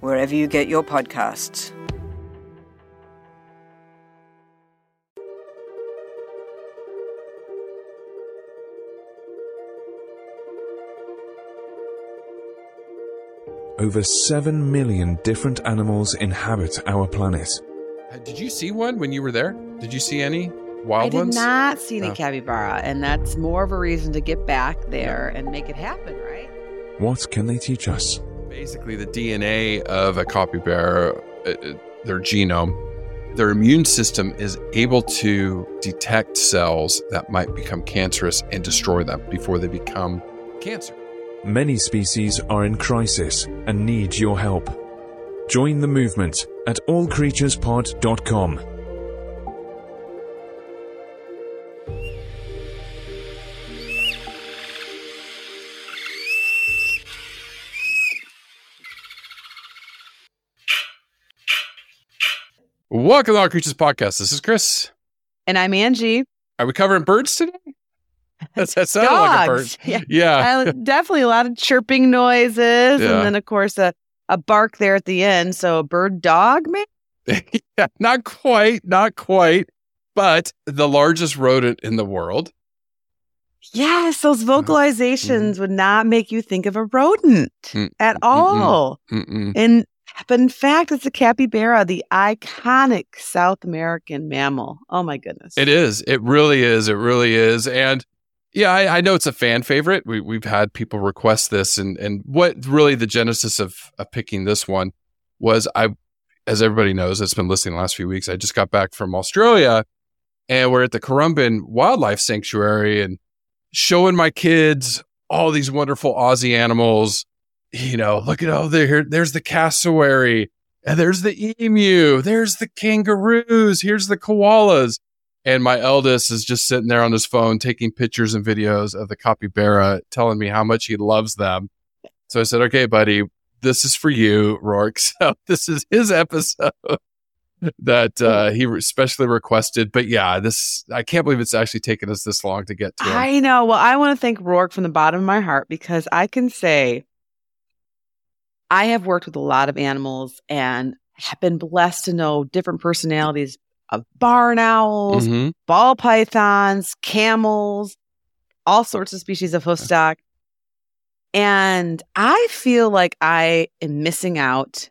wherever you get your podcasts. Over 7 million different animals inhabit our planet. Uh, Did you see one when you were there? Did you see any wild ones? I did ones? not see any Oh. capybara, and that's more of a reason to get back there and make it happen, right? What can they teach us? Basically, the DNA of a copy uh, uh, their genome, their immune system is able to detect cells that might become cancerous and destroy them before they become cancer. Many species are in crisis and need your help. Join the movement at allcreaturespod.com. Welcome to All Creatures Podcast. This is Chris. And I'm Angie. Are we covering birds today? That's, that sounded like a bird. Yeah. Yeah. Uh, definitely a lot of chirping noises, Yeah. and then of course a, a bark there at the end. So a bird dog, maybe. yeah, not quite, not quite, but the largest rodent in the world. Yes, those Uh-huh. vocalizations would not make you think of a rodent Mm, at mm-mm. all. Mm-mm. And but in fact, it's a capybara, the iconic South American mammal. Oh my goodness! It is. It really is. It really is. And yeah, I, I know it's a fan favorite. We, we've had people request this, and and what really the genesis of of picking this one was I, as everybody knows, that's been listening the last few weeks. I just got back from Australia, and we're at the Currumbin Wildlife Sanctuary, and showing my kids all these wonderful Aussie animals. You know, look at oh there there's the cassowary, and there's the emu, there's the kangaroos, here's the koalas. And my eldest is just sitting there on his phone taking pictures and videos of the capybara, telling me how much he loves them. So I said, okay, buddy, this is for you, Rourke. So this is his episode that uh, he especially requested. But yeah, this, I can't believe it's actually taken us this long to get to. him. I know. Well, I want to thank Rourke from the bottom of my heart because I can say I have worked with a lot of animals and have been blessed to know different personalities of barn owls, Mhm. ball pythons, camels, all sorts of species of hoof stock. And I feel like I am missing out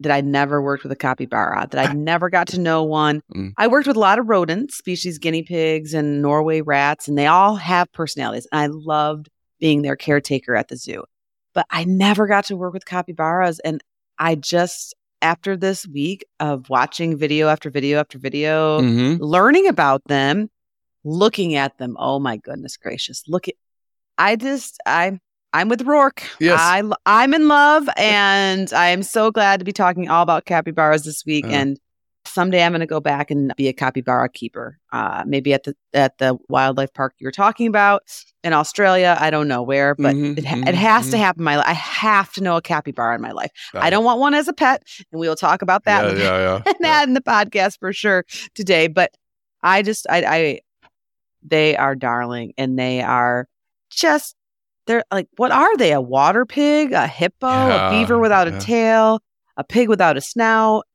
that I never worked with a capybara, that I never got to know one. Mm. I worked with a lot of rodents, species guinea pigs and Norway rats, and they all have personalities. And I loved being their caretaker at the zoo. But I never got to work with capybaras. And I just, after this week of watching video after video after video, Mhm. learning about them, looking at them. Oh my goodness gracious. Look at I just I I'm with Rourke. Yes. I, I'm in love and I am so glad to be talking all about capybaras this week Uh. and someday I'm going to go back and be a capybara keeper. Uh maybe at the at the wildlife park you're talking about in Australia, I don't know where, but Mhm, it, ha- mhm, it has to mhm. happen my life. I have to know a capybara in my life. Got I it. don't want one as a pet and we will talk about that Yeah, yeah, yeah. and that in the podcast for sure today. But I just, I, I, they are darling and they are just, they're like, what are they? A water pig, a hippo, a beaver without a tail, a pig without a snout.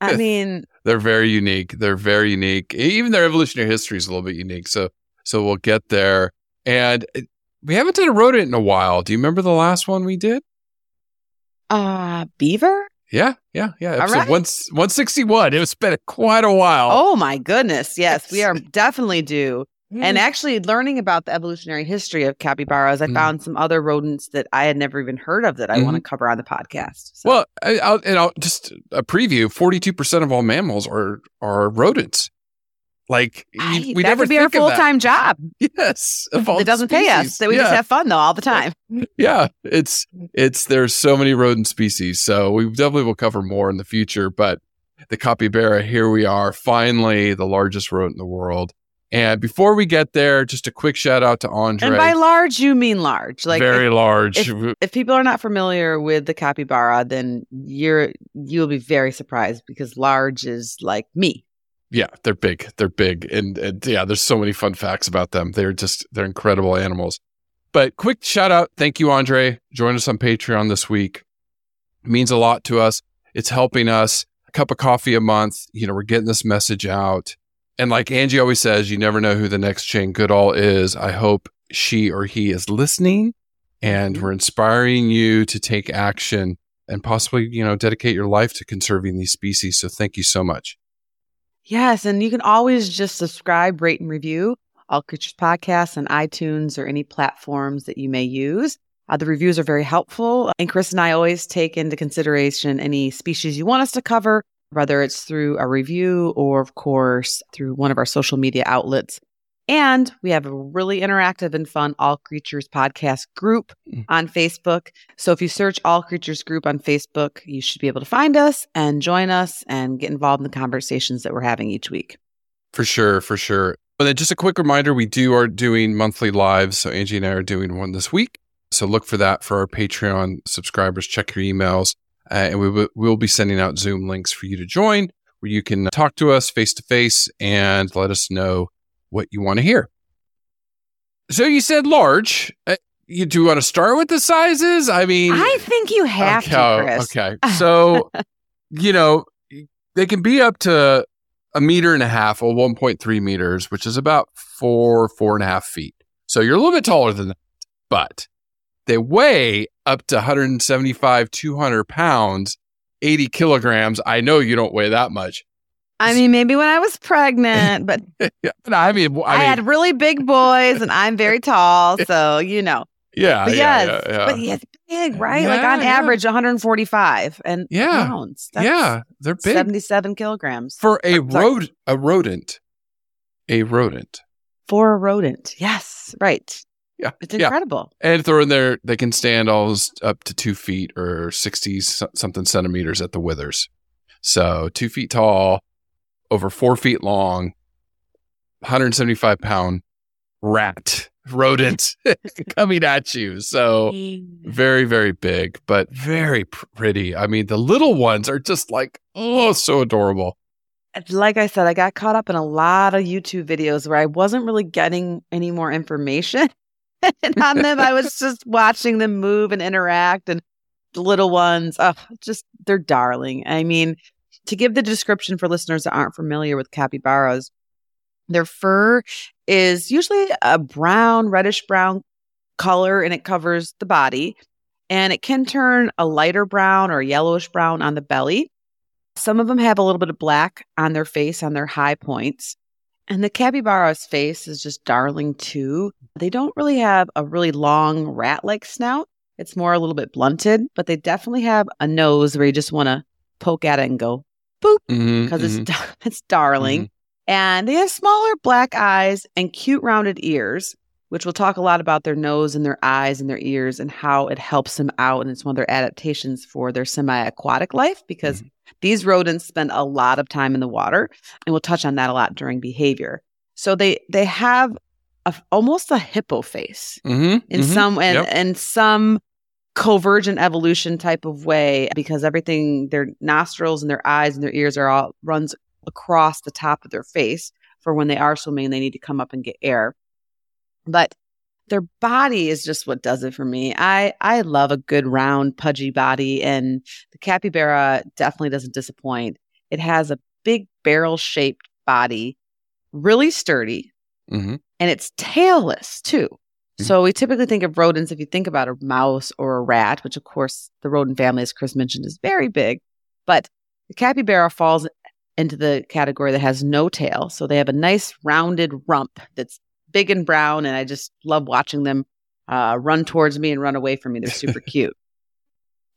I mean, They're very unique. They're very unique. Even their evolutionary history is a little bit unique. So, so we'll get there. And we haven't done a rodent in a while. Do you remember the last one we did? uh, beaver? Yeah, yeah, yeah. Episode right. one, 161. It was been quite a while. Oh my goodness. Yes, we are definitely due. And mm. actually, learning about the evolutionary history of capybaras, I Mhm. found some other rodents that I had never even heard of that I want to mm-hmm. cover on the podcast. So- Well, I, I'll, and I'll just a preview. Forty-two percent of all mammals are are rodents. Like I- we that never could be our full time job. Yes, of all It doesn't pay us. That we yeah. just have fun though all the time. yeah, it's it's there's so many rodent species, so we definitely will cover more in the future. But the capybara, here we are, finally the largest rodent in the world. And before we get there, just a quick shout out to Andre. And by large, you mean large. Like very if, large. if people are not familiar with the capybara, then you're you'll be very surprised because large is like me. yeah, they're big. They're big, and, and yeah, there's so many fun facts about them. They're just they're incredible animals. But quick shout out, thank you, Andre. Join us on Patreon this week. It means a lot to us. It's helping us. A cup of coffee a month. You know, we're getting this message out. And like Angie always says, you never know who the next Jane Goodall is. I hope she or he is listening, and we're inspiring you to take action and possibly, you know, dedicate your life to conserving these species. So thank you so much. Yes, and you can always just subscribe, rate, and review All Creatures Podcasts on iTunes or any platforms that you may use. Uh, the reviews are very helpful, and Chris and I always take into consideration any species you want us to cover, whether it's through a review or, of course, through one of our social media outlets. And we have a really interactive and fun All Creatures podcast group Mm. on Facebook. So if you search All Creatures group on Facebook, you should be able to find us and join us and get involved in the conversations that we're having each week. For sure, for sure. But then just a quick reminder, we do are doing monthly lives. So Angie and I are doing one this week. So look for that for our Patreon subscribers. Check your emails. Uh, and we will we'll be sending out Zoom links for you to join where you can talk to us face to face and let us know what you want to hear. So you said large. Uh, you do want to start with the sizes? I mean, I think you have okay, to, Chris. Okay. So, you know, they can be up to a meter and a half or 1.3 meters, which is about four, four and a half feet. So you're a little bit taller than that, but they weigh up to 175, 200 pounds, 80 kilograms. I know you don't weigh that much. I mean, maybe when I was pregnant, but Yeah. But I mean, I, I, had really big boys and I'm very tall. So, you know, yeah, but yeah, yes, yeah, yeah. but yeah, big, right? like on yeah. average, 145 and Yeah. pounds. That's yeah, they're big 77 kilograms for a uh, I'm rod, a rodent, a rodent. for a rodent. Yes, right. Yeah, It's yeah. incredible. And throw in there, they can stand almost up to two feet or 60 something centimeters at the withers. So two feet tall, over four feet long, 175 pound rat, rodent coming at you. So very, very big, but very pretty. I mean, the little ones are just like, oh, so adorable. like I said, I got caught up in a lot of YouTube videos where I wasn't really getting any more information on them. I was just watching them move and interact and the little ones, oh, just they're darling. I mean, to give the description for listeners that aren't familiar with capybaras, their fur is usually a brown, reddish brown color and it covers the body. And it can turn a lighter brown or yellowish brown on the belly. Some of them have a little bit of black on their face, on their high points. And the capybara's face is just darling too. They don't really have a really long rat like snout. It's more a little bit blunted, but they definitely have a nose where you just want to poke at it and go boop because mhm. it's it's darling. And they have smaller black eyes and cute rounded ears, which we'll talk a lot about their nose and their eyes and their ears and how it helps them out. And it's one of their adaptations for their semi aquatic life because these rodents spend a lot of time in the water. And we'll touch on that a lot during behavior. So they they have a, almost a hippo face Mhm, in mhm. some and Yep. and some convergent evolution type of way because everything their nostrils and their eyes and their ears are all runs across the top of their face for when they are swimming they need to come up and get air but their body is just what does it for me i i love a good round pudgy body and the capybara definitely doesn't disappoint it has a big barrel shaped body really sturdy Mhm. and it's tailless too. Mhm. So we typically think of rodents if you think about a mouse or a rat, which of course the rodent family, as Chris mentioned, is very big. But the capybara falls into the category that has no tail. So they have a nice rounded rump that's big and brown. And I just love watching them uh, run towards me and run away from me. They're super cute.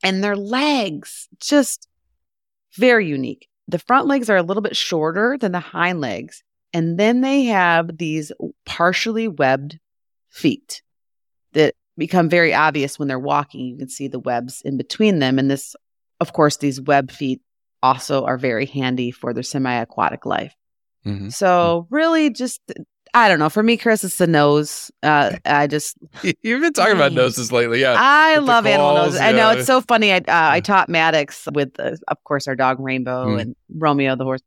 And their legs, just very unique. The front legs are a little bit shorter than the hind legs. And then they have these partially webbed feet that become very obvious when they're walking. You can see the webs in between them. And this, of course, these web feet also are very handy for their semi aquatic life. Mhm. So, really, just, I don't know. For me, Chris, it's the nose. Uh, I just, You've been talking about noses lately, yeah. I love animal noses. I know it's so funny. I uh, I taught Maddox with, uh, of course, our dog Rainbow Mm. and Romeo the horse.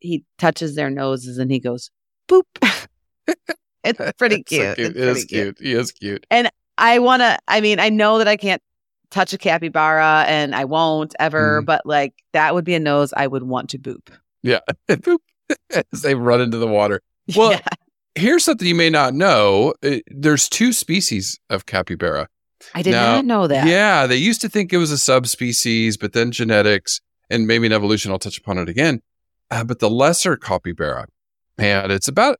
He touches their noses and he goes boop. it's pretty It's so cute. cute. It's It is pretty cute. cute. He is cute. And I want to. I mean, I know that I can't touch a capybara, and I won't ever. Mhm. But like that would be a nose I would want to boop. Yeah. Boop. As they run into the water. Well, Yeah. Here's something you may not know. Uh, There's two species of capybara. I did now- not know that. Yeah, they used to think it was a subspecies, but then genetics and maybe an evolution. I'll touch upon it again. Uh, but the lesser capybara, and it's about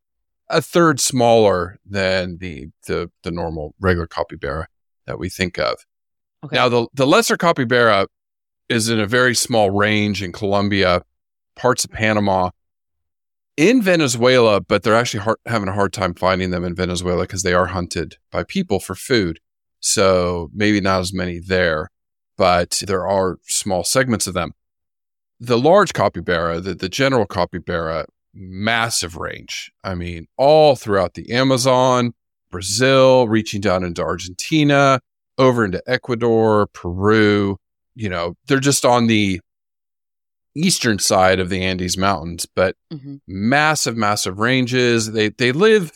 a third smaller than the the, the normal regular capybara that we think of. Okay. Now, the the lesser capybara is in a very small range in Colombia, parts of Panama, in Venezuela, but they're actually hard, having a hard time finding them in Venezuela because they are hunted by people for food. So maybe not as many there, but there are small segments of them. The large capybara, the, the general capybara, massive range. I mean, all throughout the Amazon, Brazil, reaching down into Argentina, over into Ecuador, Peru. You know, they're just on the eastern side of the Andes Mountains, but Mhm. massive, massive ranges. They they live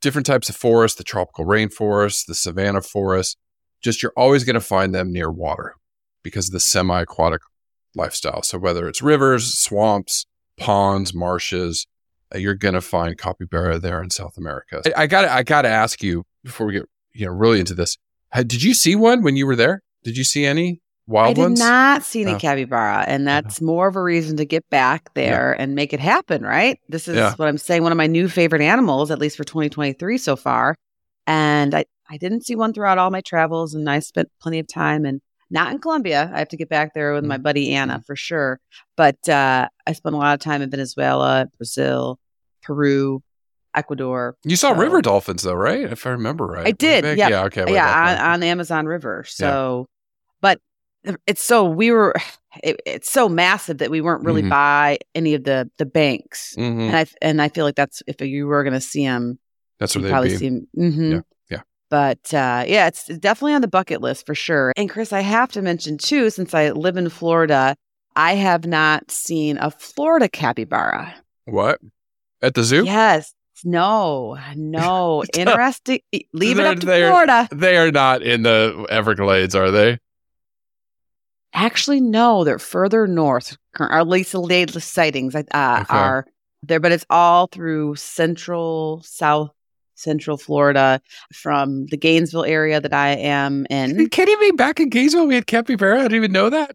different types of forests, the tropical rainforest, the savanna forest. Just you're always going to find them near water because of the semi-aquatic lifestyle. So whether it's rivers, swamps, ponds, marshes, uh, you're going to find capybara there in South America. I got I got to ask you before we get you know really into this. Did you see one when you were there? Did you see any wild I did ones? not see any Oh. capybara, and that's more of a reason to get back there and make it happen, right? This is Yeah. what I'm saying. One of my new favorite animals, at least for 2023 so far. And I, I didn't see one throughout all my travels, and I spent plenty of time and not in Colombia. I have to get back there with my Mm-hmm. buddy Anna for sure. But uh, I spent a lot of time in Venezuela, Brazil, Peru, Ecuador. You saw So- river dolphins though, right? If I remember right. I did, yep. Yeah. Okay. yeah, on, on the Amazon River. So, but it's so we were, it, it's so massive that we weren't really Mhm. by any of the the banks, Mhm. and I and I feel like that's if you were going to see them, That's you where probably be. see them. hmm Yeah, yeah. But uh, yeah, it's definitely on the bucket list for sure. And Chris, I have to mention too, since I live in Florida, I have not seen a Florida capybara. What? At the zoo? Yes. No, no. Interesting. Leave it up to they're- Florida. They are not in the Everglades, are they? Actually, no, they're further north. Or at least the latest sightings uh, Okay. are there, but it's all through central, south, central Florida, from the Gainesville area that I am in. Can you be back in Gainesville? We had capybara. I didn't even know that.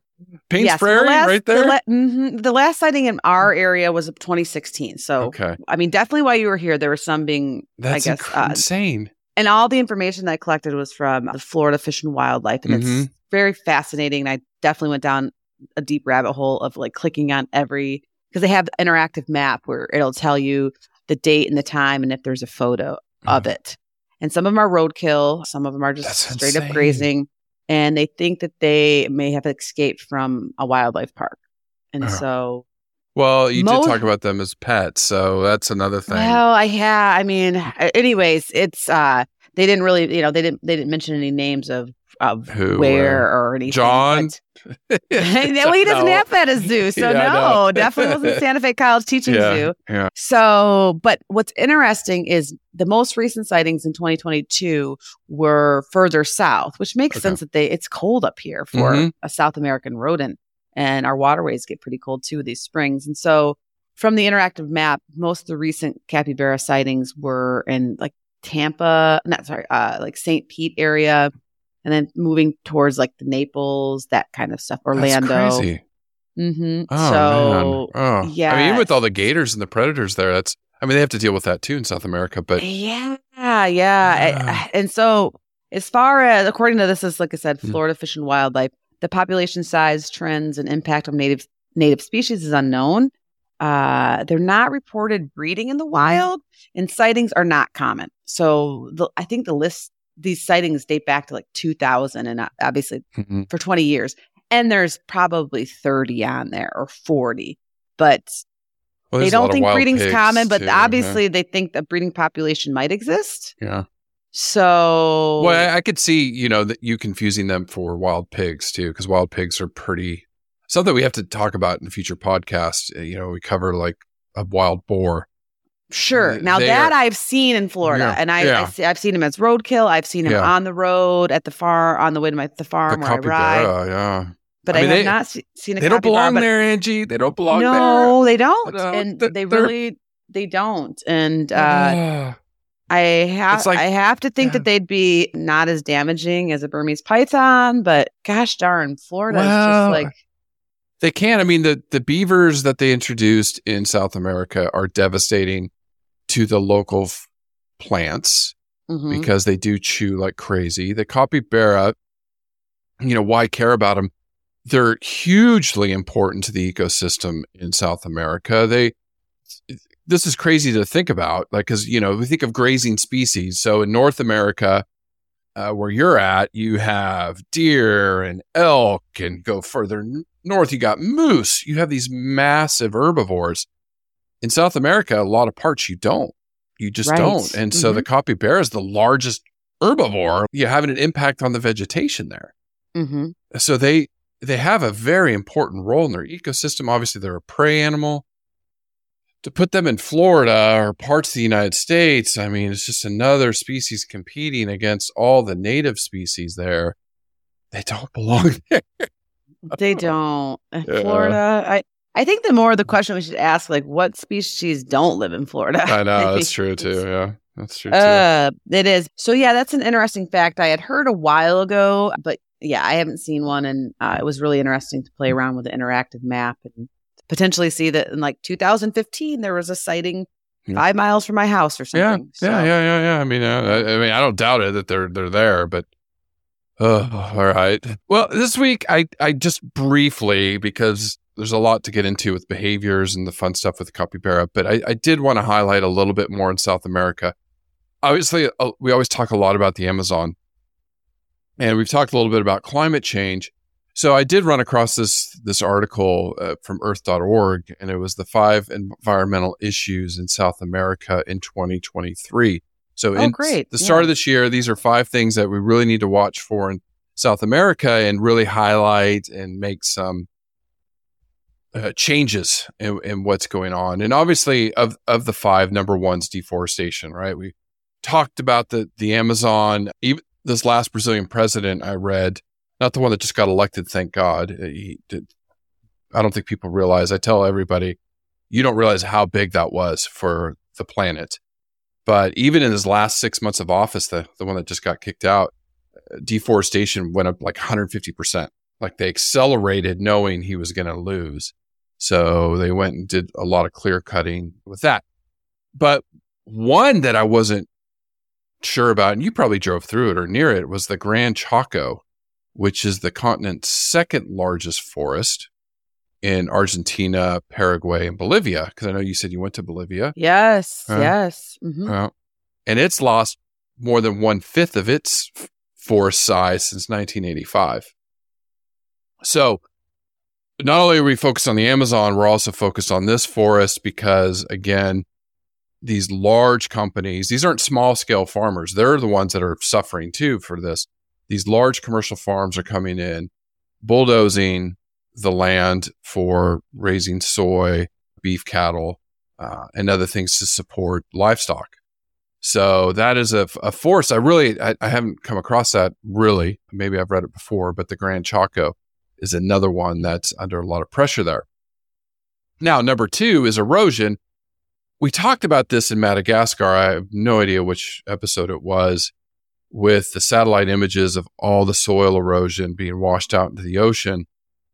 Paynes Yes, the last- right The, there. la- mhm, the last sighting in our area was 2016. So, okay, I mean, definitely while you were here, there was some being, that's I guess, inc- uh, insane. and all the information that I collected was from the Florida Fish and Wildlife, and Mhm. it's very fascinating. And I definitely went down a deep rabbit hole of like clicking on every because they have interactive map where it'll tell you the date and the time and if there's a photo of it. And some of them are roadkill, some of them are just That's straight insane. up grazing, and they think that they may have escaped from a wildlife park. And Uh-huh. so, Well, you Most- did talk about them as pets, so that's another thing. well, I yeah, I mean, anyways, it's uh they didn't really, you know, they didn't they didn't mention any names of of Who, where uh, or anything. John? but- well, he doesn't No. have that at a zoo, so Yeah, I no, definitely wasn't Santa Fe College Teaching yeah, Zoo. yeah. So, but what's interesting is the most recent sightings in 2022 were further south, which makes Okay. sense that they it's cold up here for Mhm. a South American rodent, and our waterways get pretty cold too. These springs, and so from the interactive map, most of the recent capybara sightings were in like Tampa, not sorry, uh, like St. Pete area, and then moving towards like the Naples, that kind of stuff, Orlando. That's crazy. Mm-hmm. Oh, so man. Oh. I mean, even with all the gators and the predators there, that's, I mean, they have to deal with that too in South America, but Yeah, yeah. Yeah. And so, as far as according to this, is like I said, Hmm. Florida Fish and Wildlife, the population size, trends, and impact of native native species is unknown. uh, they're not reported breeding in the wild, and sightings are not common. So the, I think the list these sightings date back to like 2000 and uh, obviously Mm-hmm. for 20 years. And there's probably 30 on there or 40, but Well, they there's a lot don't think breeding's common. But too, yeah. obviously, they think the breeding population might exist. yeah. So Well, I, I could see, you know, that you confusing them for wild pigs too, because wild pigs are pretty something we have to talk about in a future podcast. Uh, You know, we cover like a wild boar. Sure. Now they that are- I've seen in Florida, Yeah, and I, yeah. I see, I've seen him as roadkill. I've seen him Yeah. on the road at the farm, on the way to my the The farm where I ride. yeah. But I I, mean, have they- not se- seen a They don't belong but- there, Angie. They don't belong there. No, they don't, No, and th- they really they don't. And uh. I have like- I have to think that they'd be not as damaging as a Burmese python, but gosh darn, Florida is just like They can. I mean, the, the beavers that they introduced in South America are devastating to the local f- plants mhm. because they do chew like crazy. The capybara, you know, why care about them? They're hugely important to the ecosystem in South America. They, this is crazy to think about, like, because, you know, we think of grazing species. So in North America, uh, where you're at, you have deer and elk, and go further north, you got moose. You have these massive herbivores. In South America, a lot of parts you don't. You just Right. don't. And so the capybara is the largest herbivore. You're having an impact on the vegetation there. Mhm. So they they have a very important role in their ecosystem. Obviously, they're a prey animal. To put them in Florida or parts of the United States, I mean, it's just another species competing against all the native species there. They don't belong there. They don't. Uh, Yeah. Florida, I I think the more the question we should ask, like, what species don't live in Florida? I know that's true too. Yeah, that's true too. Uh, it is. So yeah, that's an interesting fact I had heard a while ago, but yeah, I haven't seen one, and uh, it was really interesting to play around with the interactive map and potentially see that in like 2015 there was a sighting five miles from my house or yeah, something. So- yeah, yeah, yeah, yeah. I mean, uh, I, I mean, I don't doubt it that they're they're there, but oh, all right. Well, this week I I just briefly because there's a lot to get into with behaviors and the fun stuff with the capybara, but I, I did want to highlight a little bit more in South America. Obviously, uh, we always talk a lot about the Amazon, and we've talked a little bit about climate change. So I did run across this this article uh, from Earth.org, and it was the five environmental issues in South America in 2023. So Oh, in great. the start Yeah. of this year, these are five things that we really need to watch for in South America and really highlight and make some uh, changes in, in what's going on. And obviously, of of the five, number one's deforestation. Right? We talked about the the Amazon. Even this last Brazilian president I read, not the one that just got elected, thank God. uh, He did. I don't think people realize. I tell everybody, you don't realize how big that was for the planet. But even in his last six months of office, the the one that just got kicked out, uh, deforestation went up like 150 percent. Like they accelerated, knowing he was going to lose. So they went and did a lot of clear cutting with that. But one that I wasn't sure about, and you probably drove through it or near it, was the Grand Chaco, which is the continent's second largest forest in Argentina, Paraguay, and Bolivia. Because I know you said you went to Bolivia. Yes, Uh, yes. Mhm. Uh, and it's lost more than one fifth of its forest size since 1985. So, not only are we focused on the Amazon, we're also focused on this forest because, again, these large companies, these aren't small scale farmers. They're the ones that are suffering too for this. These large commercial farms are coming in, bulldozing the land for raising soy, beef cattle, uh, and other things to support livestock. So that is a, a force. I really, I, I haven't come across that really. Maybe I've read it before, but the Grand Chaco is another one that's under a lot of pressure there. Now, number two is erosion. We talked about this in Madagascar. I have no idea which episode it was with the satellite images of all the soil erosion being washed out into the ocean.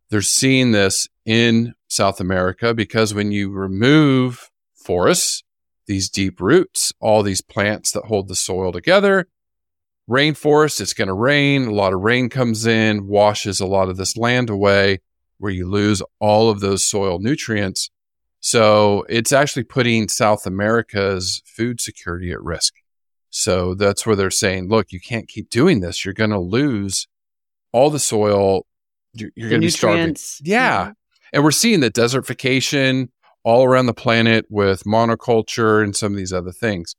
They're seeing this in South America because when you remove forests, these deep roots, all these plants that hold the soil together, rainforest, it's going to rain. A lot of rain comes in, washes a lot of this land away, where you lose all of those soil nutrients. So it's actually putting South America's food security at risk. So that's where they're saying, look, you can't keep doing this. You're going to lose all the soil. You're, you're going to be starving. nutrients. Yeah. And we're seeing the desertification all around the planet with monoculture and some of these other things.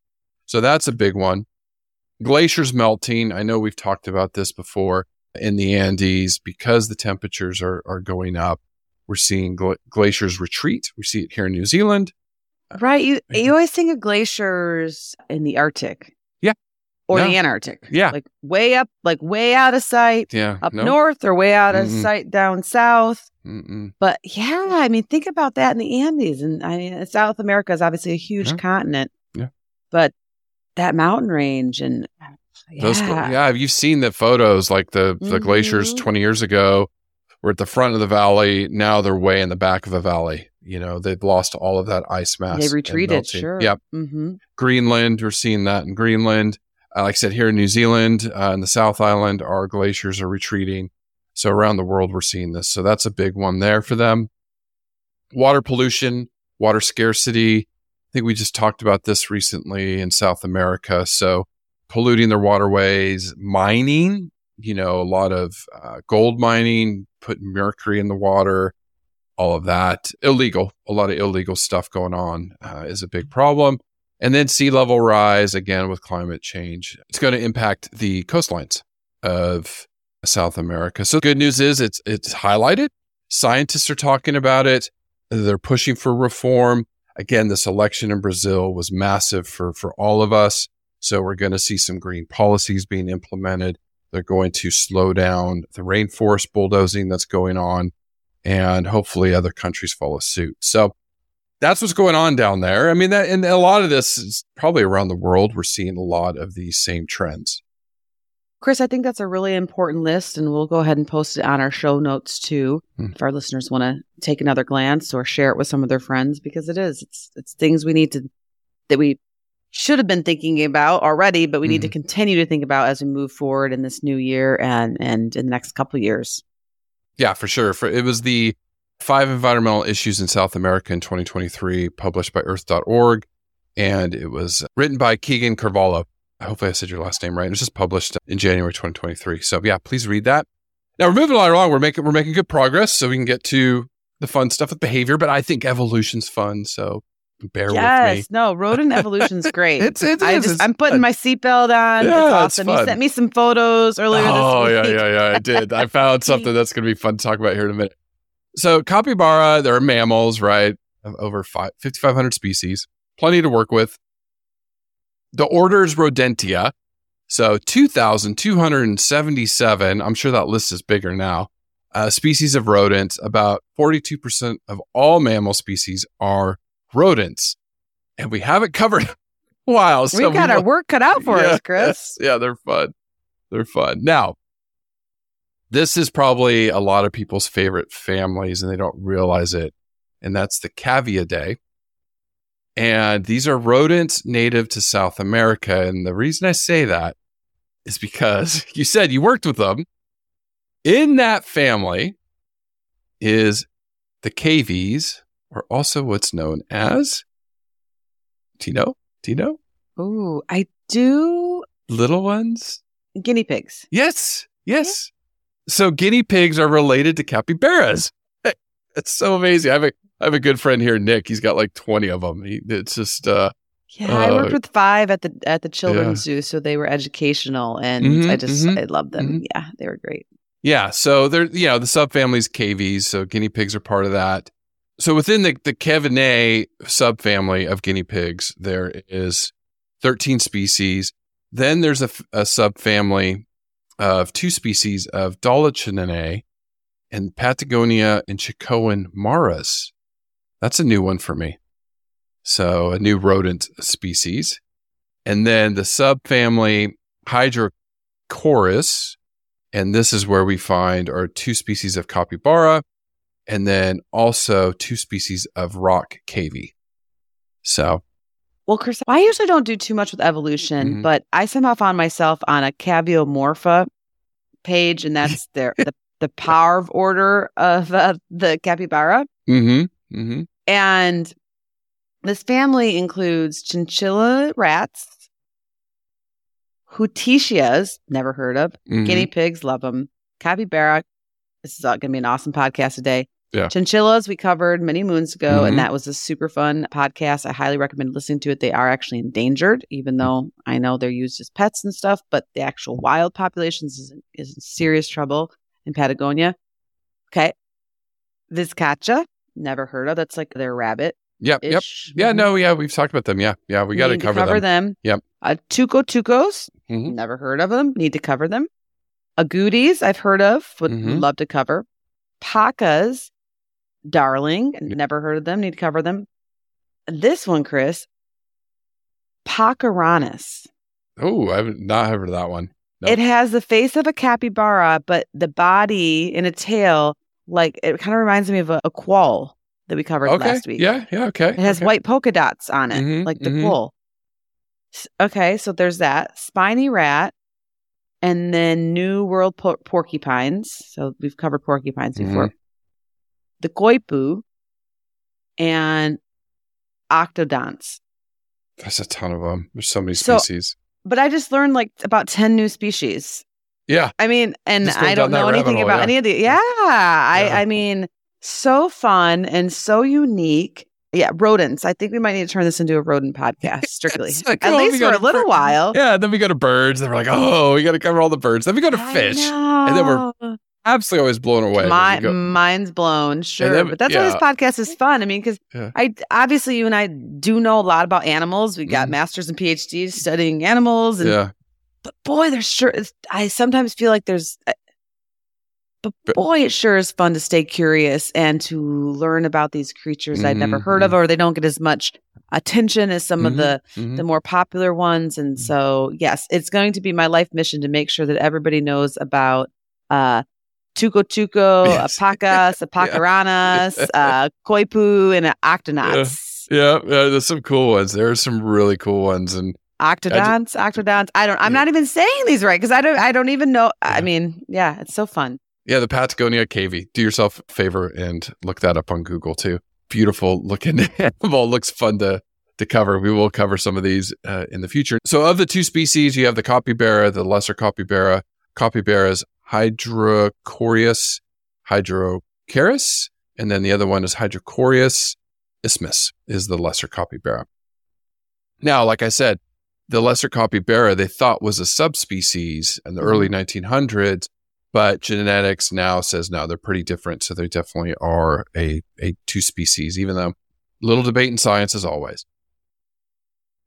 So that's a big one. Glaciers melting. I know we've talked about this before in the Andes because the temperatures are, are going up. We're seeing gla- glaciers retreat. We see it here in New Zealand. Right. You you always think of glaciers in the Arctic. Yeah. Or No. the Antarctic. Yeah. Like way up, like way out of sight Yeah. up no? north or way out of Mm-mm. sight down south. Mm-mm. But yeah, I mean, think about that in the Andes. And I mean, South America is obviously a huge Yeah. continent. Yeah. But that mountain range and yeah. Those, yeah, you've seen the photos, like the the glaciers Mhm. 20 years ago were at the front of the valley. Now they're way in the back of a valley. You know, they've lost all of that ice mass. They retreated, sure. Yep. hmm Greenland, we're seeing that in Greenland. Uh, like I said, here in New Zealand, uh, in the South Island, our glaciers are retreating. So around the world, we're seeing this. So that's a big one there for them. Water pollution, water scarcity. Think we just talked about this recently in South America. So polluting their waterways, mining, you know, a lot of uh, gold mining, putting mercury in the water, all of that. Illegal, a lot of illegal stuff going on uh, is a big problem. And then sea level rise again with climate change. It's going to impact the coastlines of South America. So good news is it's it's highlighted. Scientists are talking about it. They're pushing for reform. Again, this election in Brazil was massive for for all of us. So we're going to see some green policies being implemented. They're going to slow down the rainforest bulldozing that's going on and hopefully other countries follow suit. So that's what's going on down there. I mean, that, and a lot of this is probably around the world. We're seeing a lot of these same trends. Chris, I think that's a really important list, and we'll go ahead and post it on our show notes too. Hmm. If our listeners want to take another glance or share it with some of their friends, because it is, it's, it's things we need to, that we should have been thinking about already, but we need to continue to think about as we move forward in this new year and, and in the next couple of years. Yeah, for sure. For it was the five environmental issues in South America in 2023, published by Earth.org, and it was written by Keegan Carvalho. Hopefully, I said your last name right. It was just published in January 2023. So yeah, please read that. Now we're moving along. We're making we're making good progress, so we can get to the fun stuff with behavior. But I think evolution's fun, so bear with me. yes, no, rodent evolution's great. It's it's, I it's- just, it's I'm putting my seatbelt on. Yeah, it's it's awesome. You sent me some photos earlier Oh yeah, yeah, yeah. I did. I found something that's going to be fun to talk about here in a minute. So capybara, there are mammals, right? Of over five, 5,500 species, plenty to work with. The order is Rodentia. So 2,277. I'm sure that list is bigger now. Uh, species of rodents. About 42% of all mammal species are rodents. And we haven't covered wow. So We've got we our work cut out for yeah, us, Chris. Yeah, they're fun. They're fun. Now, this is probably a lot of people's favorite families and they don't realize it. And that's the Caviidae. And these are rodents native to South America. And the reason I say that is because you said you worked with them. In that family is the cavies, or also what's known as Tino? Tino? Oh, I do Little ones? guinea pigs. Yes, yes. So guinea pigs are related to capybaras. It's so amazing. I have a I have a good friend here, Nick. He's got like twenty of them. He, it's just uh, Yeah, I Uh, worked with five at the at the children's zoo, so they were educational, and Mhm, I just mhm, I loved them. mhm. Yeah, they were great. yeah. So they're you know the subfamily's KVs, So guinea pigs are part of that. So within the the Caviinae subfamily of guinea pigs, there is thirteen species. Then there's a, a subfamily of two species of Dolichinae and Patagonia and Chacoan maras. That's a new one for me. So a new rodent species. And then the subfamily Hydrochoerus. And this is where we find our two species of capybara and then also two species of rock cavy. So Well, Chris, I usually don't do too much with evolution, Mhm. but I somehow found myself on a Caviomorpha page, and that's their the the Parv order of uh, the capybara. mm-hmm, mm-hmm. And this family includes chinchilla rats, hutitias, never heard of, Mhm. guinea pigs, love them, capybara. This is going to be an awesome podcast today. Yeah. Chinchillas, we covered many moons ago, Mhm. and that was a super fun podcast. I highly recommend listening to it. They are actually endangered, even though I know they're used as pets and stuff, but the actual wild populations is, in- is in serious trouble in Patagonia. Okay. Vizcacha, never heard of. That's like their rabbit. Yep. Yep. Yeah. No. Yeah. We've talked about them. Yeah. Yeah. We got to Need cover, them. Yep. Uh, Tuco Tucos, Mhm. never heard of them. Need to cover them. Agoutis, I've heard of. Would Mhm. love to cover. Pacas, darling, Yep. never heard of them. Need to cover them. This one, Chris, Pacaranas. Oh, I've not heard of that one. It has the face of a capybara, but the body and a tail, like it kind of reminds me of a, a quoll that we covered okay. last week. Yeah. Yeah. Okay. It has okay. white polka dots on it, Mhm, like the mhm. quoll. Okay, so there's that spiny rat, and then New World por- porcupines. So we've covered porcupines before. Mm-hmm. The coypu and octodonts. That's a ton of them. There's so many So- species. But I just learned like about ten new species. Yeah. I mean, and I don't know anything hole, about yeah. any of the. Yeah, I, Yeah. I mean, so fun and so unique. Yeah, rodents. I think we might need to turn this into a rodent podcast strictly. Like, At oh, least for a little bird- while. Yeah. Then we go to birds. Then we're like, oh, we got to cover all the birds. Then we go to fish. and then we're Absolutely always blown away. My, mind's blown, sure. then- but that's why this podcast is fun. I mean, because Yeah. I obviously you and I do know a lot about animals. We got Mhm. masters and PhDs studying animals, and yeah. But boy, there's sure. I sometimes feel like there's, uh, but boy, it sure is fun to stay curious and to learn about these creatures I'd never heard of, or they don't get as much attention as some of Mhm, the mhm. the more popular ones. And so, yes, it's going to be my life mission to make sure that everybody knows about uh, Tuco Tuco, Yes. Apacas, Apacaranas, uh, Coypu, and Octonauts. Yeah, yeah, there's some cool ones. There are some really cool ones, and Octodonts, Octodonts. I don't. I'm Yeah. not even saying these right because I don't. I don't even know. I mean, yeah, it's so fun. yeah, the Patagonia cavy. Do yourself a favor and look that up on Google too. Beautiful looking animal. Looks fun to to cover. We will cover some of these uh, in the future. So, of the two species, you have the capybara, the lesser capybara. Capybaras Hydrochoerus, Hydrochaeris, and then the other one is Hydrochoerus isthmius is the lesser capybara. Now, like I said, the lesser capybara they thought was a subspecies in the early 1900s, but genetics now says no, they're pretty different. So they definitely are a, a two species, even though little debate in science as always.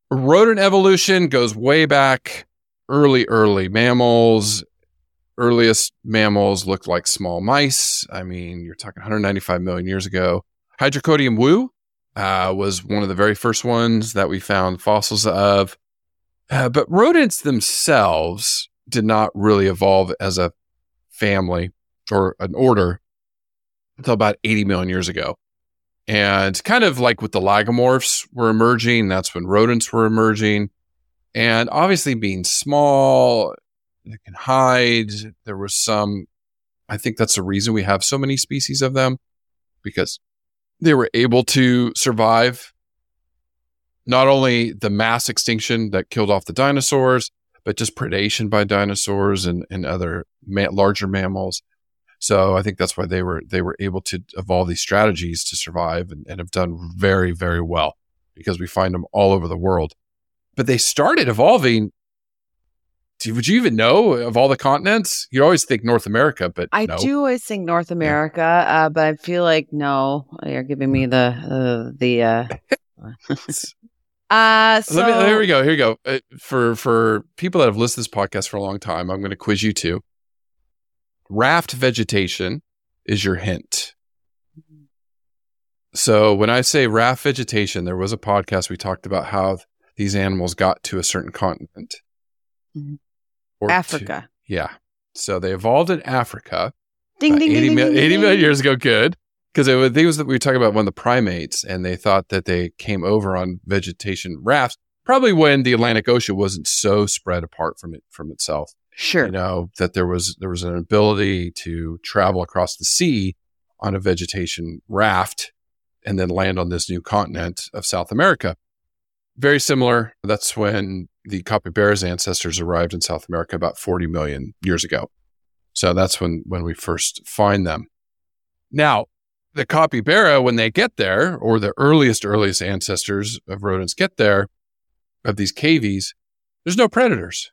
Rodent evolution goes way back early, early mammals. Earliest mammals looked like small mice. I mean, you're talking 195 million years ago. Hadrocodium wu uh, was one of the very first ones that we found fossils of. Uh, but rodents themselves did not really evolve as a family or an order until about 80 million years ago. And kind of like with the lagomorphs were emerging, that's when rodents were emerging. And obviously, being small, they can hide. There was some, I think that's the reason we have so many species of them because they were able to survive not only the mass extinction that killed off the dinosaurs, but just predation by dinosaurs and, and other ma- larger mammals. So I think that's why they were they were able to evolve these strategies to survive and, and have done very very well because we find them all over the world. But they started evolving. do- Would you even know of all the continents? You always think North America, but I no. do always think North America, uh, but I feel like no, you're giving me the uh, the. Uh, uh so Let me, here we go. Here we go. Uh, for for people that have listened to this podcast for a long time, I'm going to quiz you too. Raft vegetation is your hint. So when I say raft vegetation, there was a podcast we talked about how these animals got to a certain continent. Mhm. Or to- Africa. yeah. So they evolved in Africa. Ding ding 80 ding, ding, ding, 80 ding. million years ago, good. Because it was, they was that we were talking about one of the primates, and they thought that they came over on vegetation rafts, probably when the Atlantic Ocean wasn't so spread apart from it from itself. Sure. You know that there was there was an ability to travel across the sea on a vegetation raft, and then land on this new continent of South America. Very similar. That's when the capybara's ancestors arrived in South America about 40 million years ago. So that's when, when we first find them. Now, the capybara, when they get there, or the earliest, earliest ancestors of rodents get there, of these cavies, there's no predators.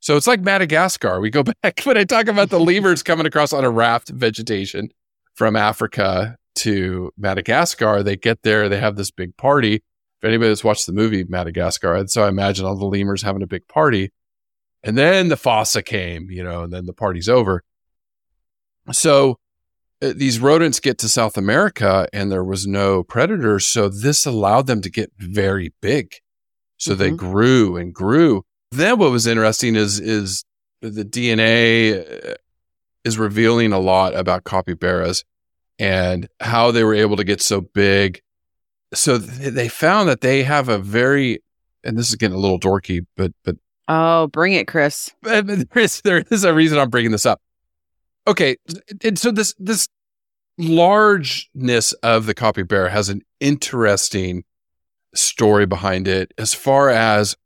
So it's like Madagascar. We go back when I talk about the lemurs coming across on a raft vegetation from Africa to Madagascar. They get there, they have this big party. If anybody that's watched the movie Madagascar, so I imagine all the lemurs having a big party. And then the fossa came, you know, and then the party's over. So these rodents get to South America and there was no predators. So this allowed them to get very big. So mm-hmm. they grew and grew. Then what was interesting is, is the DNA uh, is revealing a lot about capybaras and how they were able to get so big. So th- they found that they have a very, and this is getting a little dorky, but, but. Oh, bring it, Chris. There is, there is a reason I'm bringing this up okay, and so this this largeness of the capybara has an interesting story behind it as far as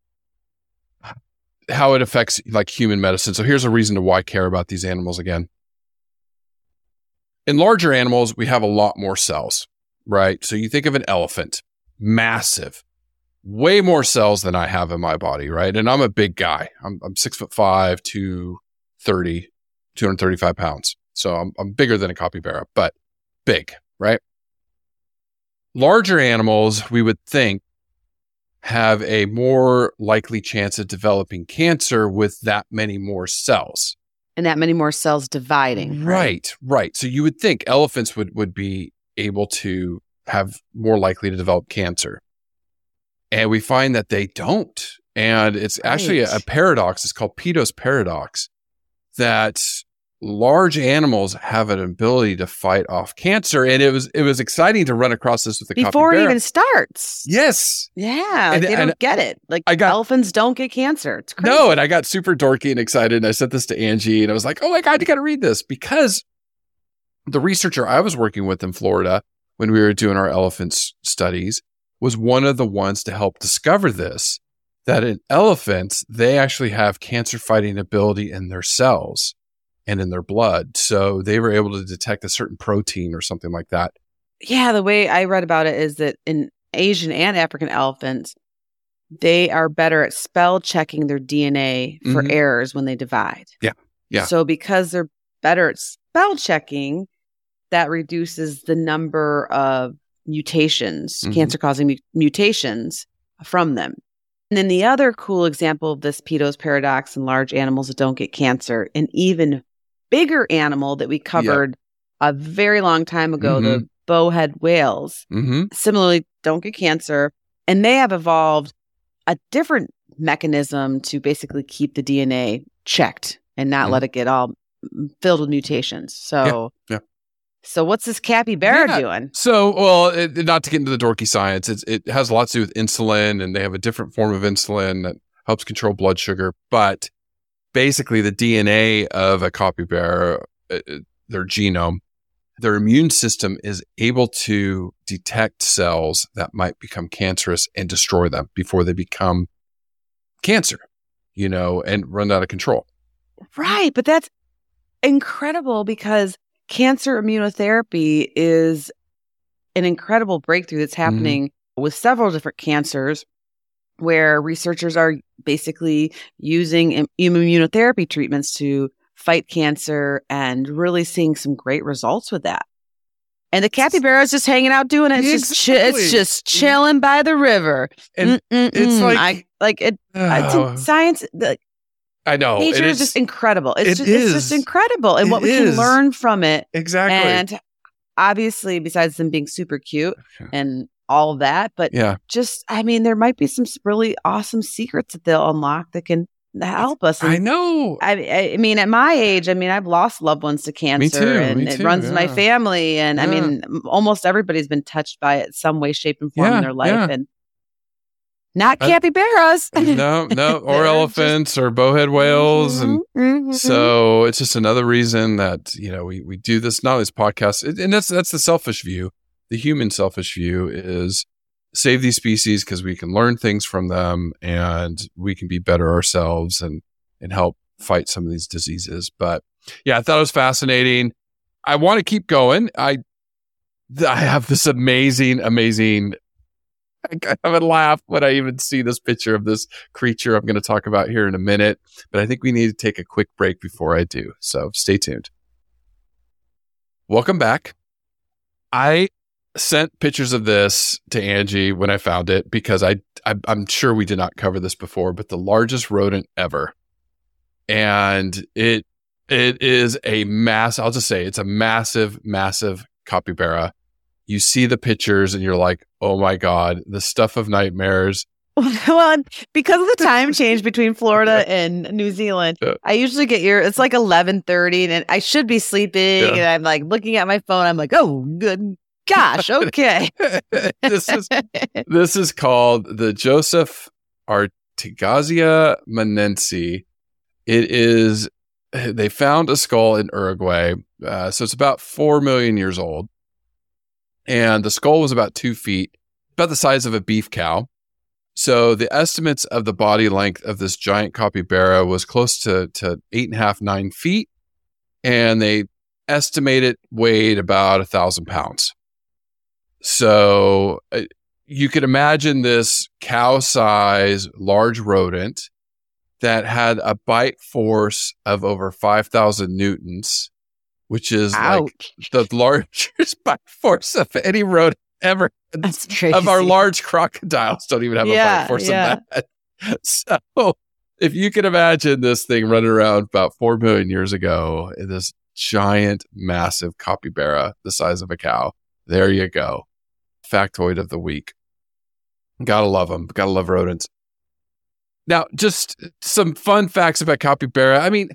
how it affects like human medicine. So here's a reason to why I care about these animals again. In larger animals, we have a lot more cells, right? So you think of an elephant, massive, way more cells than I have in my body, right? And I'm a big guy. I'm, I'm six foot five, 230, 235 pounds. So I'm, I'm bigger than a capybara, but big, right? Larger animals, we would think, have a more likely chance of developing cancer with that many more cells. And that many more cells dividing. Right, right. right. So you would think elephants would, would be able to have more likely to develop cancer. And we find that they don't. And it's right. actually a, a paradox. It's called Peto's paradox that large animals have an ability to fight off cancer. And it was it was exciting to run across this with the before it even starts. Yes. Yeah and, they don't get it. Like I got, elephants don't get cancer. It's crazy. no and i got super dorky and excited and i sent this to angie and i was like oh my god you got to read this because the researcher i was working with in florida when we were doing our elephants studies was one of the ones to help discover this that in elephants they actually have cancer fighting ability in their cells and in their blood. So they were able to detect a certain protein or something like that. Yeah, the way I read about it is that in Asian and African elephants, they are better at spell checking their DNA for mm-hmm. errors when they divide. Yeah. Yeah. So because they're better at spell checking, that reduces the number of mutations, mm-hmm. cancer causing mu- mutations from them. And then the other cool example of this Peto's paradox in large animals that don't get cancer, an even bigger animal that we covered a very long time ago, mm-hmm. the bowhead whales, mm-hmm. similarly don't get cancer. And they have evolved a different mechanism to basically keep the DNA checked and not mm-hmm. let it get all filled with mutations. So, yeah. yeah. So what's this capybara yeah. doing? So, well, it, not to get into the dorky science, it has a lot to do with insulin, and they have a different form of insulin that helps control blood sugar. But basically the DNA of a capybara, uh, uh, their genome, their immune system is able to detect cells that might become cancerous and destroy them before they become cancer, you know, and run out of control. Right. But that's incredible because cancer immunotherapy is an incredible breakthrough that's mm-hmm. happening mm-hmm. with several different cancers where researchers are basically using immunotherapy treatments to fight cancer and really seeing some great results with that. And the capybara is just hanging out doing it. It's exactly. just it's just chilling by the river. And Mm-mm-mm. it's like I, like it. Oh. science. The, I know nature is, just incredible. It's it just is. it's just incredible, and it what we is. can learn from it. Exactly. And obviously, besides them being super cute and all that. But yeah, just, I mean, there might be some really awesome secrets that they'll unlock that can help us. And I know. I, I mean, at my age, I mean, I've lost loved ones to cancer too, and it runs yeah. my family. And yeah. I mean, almost everybody's been touched by it some way, shape, and form yeah, in their life. And not capybaras. no, no, or elephants just, or bowhead whales. Mm-hmm, and mm-hmm. so it's just another reason that, you know, we, we do this, not this podcast. And that's, that's the selfish view the human selfish view is save these species because we can learn things from them and we can be better ourselves and and help fight some of these diseases. But yeah, I thought it was fascinating. I want to keep going. I I have this amazing, amazing. I have a laugh when I even see this picture of this creature I'm going to talk about here in a minute. But I think we need to take a quick break before I do. So stay tuned. Welcome back. I sent pictures of this to Angie when I found it because I, I I'm sure we did not cover this before, but the largest rodent ever, and it it is a mass. I'll just say it's a massive, massive capybara. You see the pictures and you're like, oh my god, the stuff of nightmares. well, because of the time change between Florida and New Zealand, Yeah. I usually get your. It's like eleven thirty, and I should be sleeping, Yeah. and I'm like looking at my phone. I'm like, oh, good gosh, okay. this is this is called the Joseph Artigazia manensi. It is they found a skull in Uruguay, uh, so it's about four million years old, and the skull was about two feet, about the size of a beef cow. So the estimates of the body length of this giant capybara was close to to eight and a half nine feet, and they estimate it weighed about a thousand pounds. So uh, you could imagine this cow size large rodent that had a bite force of over 5,000 newtons, which is like the largest bite force of any rodent ever. That's crazy. Of our large crocodiles don't even have a Yeah, bite force yeah. of that. So if you can imagine this thing running around about 4 million years ago, this giant, massive capybara the size of a cow, there you go. Factoid of the week. Gotta love them. Gotta love rodents. Now, just some fun facts about capybara. I mean,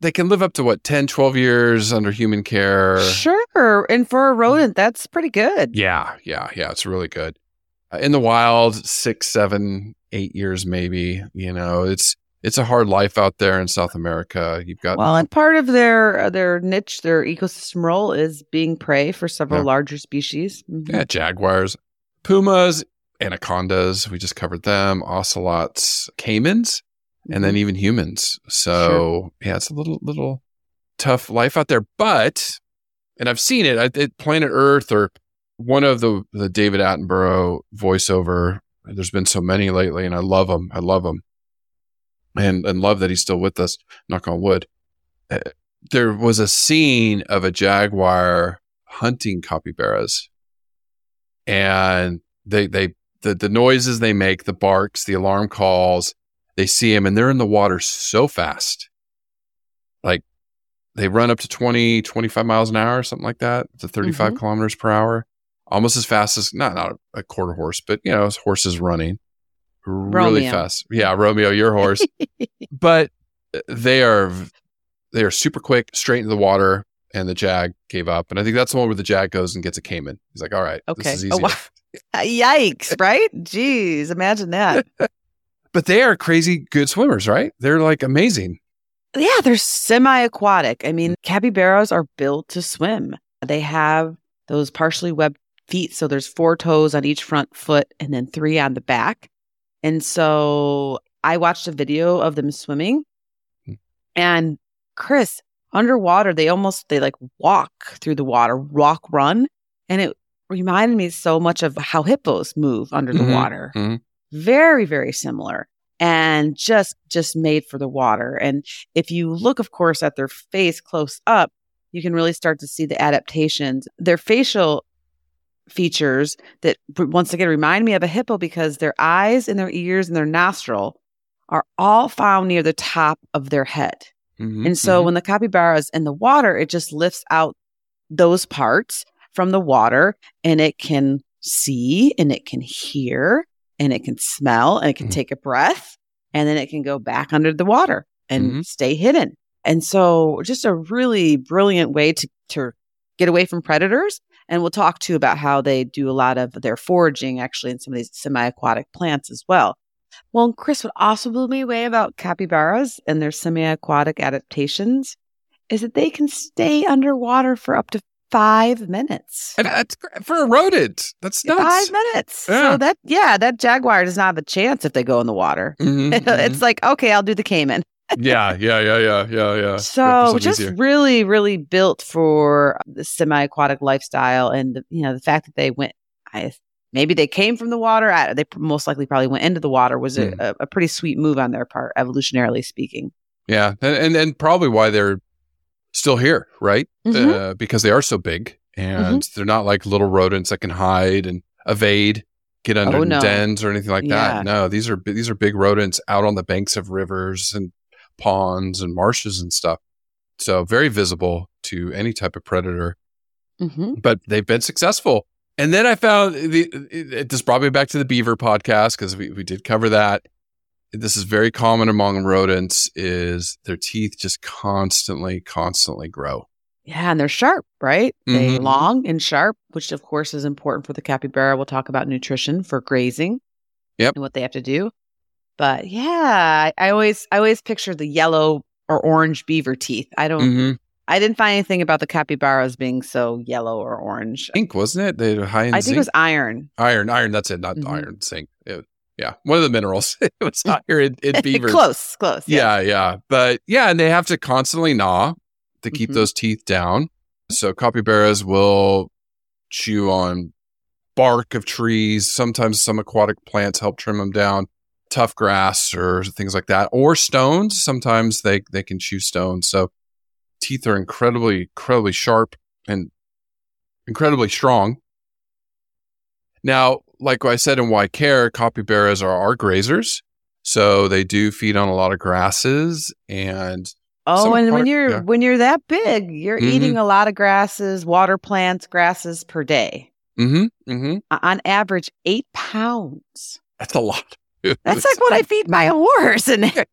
they can live up to what, 10, 12 years under human care. Sure, and for a rodent, that's pretty good. Yeah, yeah, yeah. It's really good. Uh, in the wild, six, seven, eight years, maybe. You know, it's it's a hard life out there in South America. You've got Well, and part of their their niche, their ecosystem role is being prey for several Yeah. larger species. Mhm. yeah, jaguars, pumas, anacondas. We just covered them. Ocelots, caimans, and then even humans. So yeah, it's a little little tough life out there. But and I've seen it. I, it Planet Earth or one of the the David Attenborough voiceover. There's been so many lately, and I love them. I love them, and and love that he's still with us. Knock on wood. Uh, There was a scene of a jaguar hunting capybaras, and they they the the noises they make, the barks, the alarm calls. They see him, and they're in the water so fast, like they run up to 20, 25 miles an hour, something like that, to 35 mm-hmm. kilometers per hour, almost as fast as not not a quarter horse, but you know, as horses running really Romeo. fast. Yeah, Romeo, your horse. but uh, they are they are super quick, straight into the water, and the jag gave up. And I think that's the one where the jag goes and gets a caiman. He's like, "All right, Okay. this is oh, easy." Oh, wow. Yikes! Right? Jeez, imagine that. But they are crazy good swimmers, right? They're like amazing. Yeah, they're semi-aquatic. I mean, capybaras are built to swim. They have those partially webbed feet, so there's four toes on each front foot and then three on the back. And so I watched a video of them swimming. Hmm. And Chris, underwater, they almost they like walk through the water, walk run, and it reminded me so much of how hippos move under the Mhm, water mhm. Very very similar and just just made for the water. And if you look of course at their face close up you can really start to see the adaptations. Their facial features that once again remind me of a hippo because their eyes and their ears and their nostril are all found near the top of their head. Mhm, and so mhm. when the capybara is in the water, it just lifts out those parts from the water and it can see and it can hear and it can smell and it can Mhm. take a breath and then it can go back under the water and Mhm. stay hidden. And so just a really brilliant way to, to get away from predators. And we'll talk too about how they do a lot of their foraging actually in some of these semi-aquatic plants as well. Well, and Chris, what also blew me away about capybaras and their semi aquatic adaptations is that they can stay underwater for up to five minutes. And that's for a rodent. That's nuts. Five minutes. Yeah. So that yeah, that jaguar does not have a chance if they go in the water. Mhm, mhm. it's like okay, I'll do the caiman. yeah, yeah, yeah, yeah, yeah, yeah. So just easier. really, really built for the semi-aquatic lifestyle, and you know the fact that they went, I maybe they came from the water. I, they most likely probably went into the water was a, Hmm. a, a pretty sweet move on their part, evolutionarily speaking. yeah, and, and and probably why they're still here, right? Mhm. Uh, because they are so big and Mm-hmm. they're not like little rodents that can hide and evade, get under Oh, no. dens or anything like Yeah. that. No, these are these are big rodents out on the banks of rivers and ponds and marshes and stuff. So very visible to any type of predator. hmm but they've been successful. And then I found the it, it- this brought me back to the beaver podcast because we, we did cover that. This is very common among rodents is their teeth just constantly, constantly grow. Yeah, and they're sharp, right? They Mhm. long and sharp, which of course is important for the capybara. We'll talk about nutrition for grazing. Yep. And what they have to do. But yeah, I, I always I always picture the yellow or orange beaver teeth. I don't Mm-hmm. I didn't find anything about the capybaras being so yellow or orange. Zinc, wasn't it? They were high in I think zinc. it was iron. iron. Iron, that's it, not Mhm. iron, zinc. It- yeah, one of the minerals. it was higher in, in beavers. close, close. Yeah, yeah. But yeah, and they have to constantly gnaw to keep Mhm. those teeth down. So capybaras will chew on bark of trees. Sometimes some aquatic plants help trim them down. Tough grass or things like that, or stones. Sometimes they they can chew stones. So teeth are incredibly incredibly sharp and incredibly strong. Now, like I said in Why Care, capybaras are our grazers. So they do feed on a lot of grasses and Oh, and when you're yeah. when you're that big, you're Mhm. eating a lot of grasses, water plants, grasses per day. mm-hmm, mm-hmm. On average, eight pounds. That's a lot. That's like what I feed my horse. And I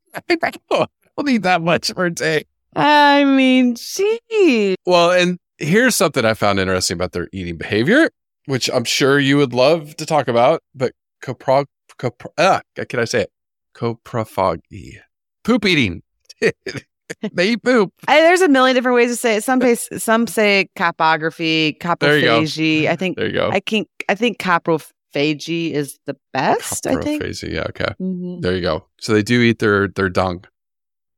don't need that much per day. I mean, gee. Well, and here's something I found interesting about their eating behavior, which I'm sure you would love to talk about, but copro, copro ah, can I say it? Coprophagy. Poop eating. they eat poop. I, there's a million different ways to say it. Some say, some say copography, There you go. coprophagy. I think There you go. I think I think coprophagy is the best. I think. Coprophagy. Yeah, okay. Mhm. There you go. So they do eat their their dung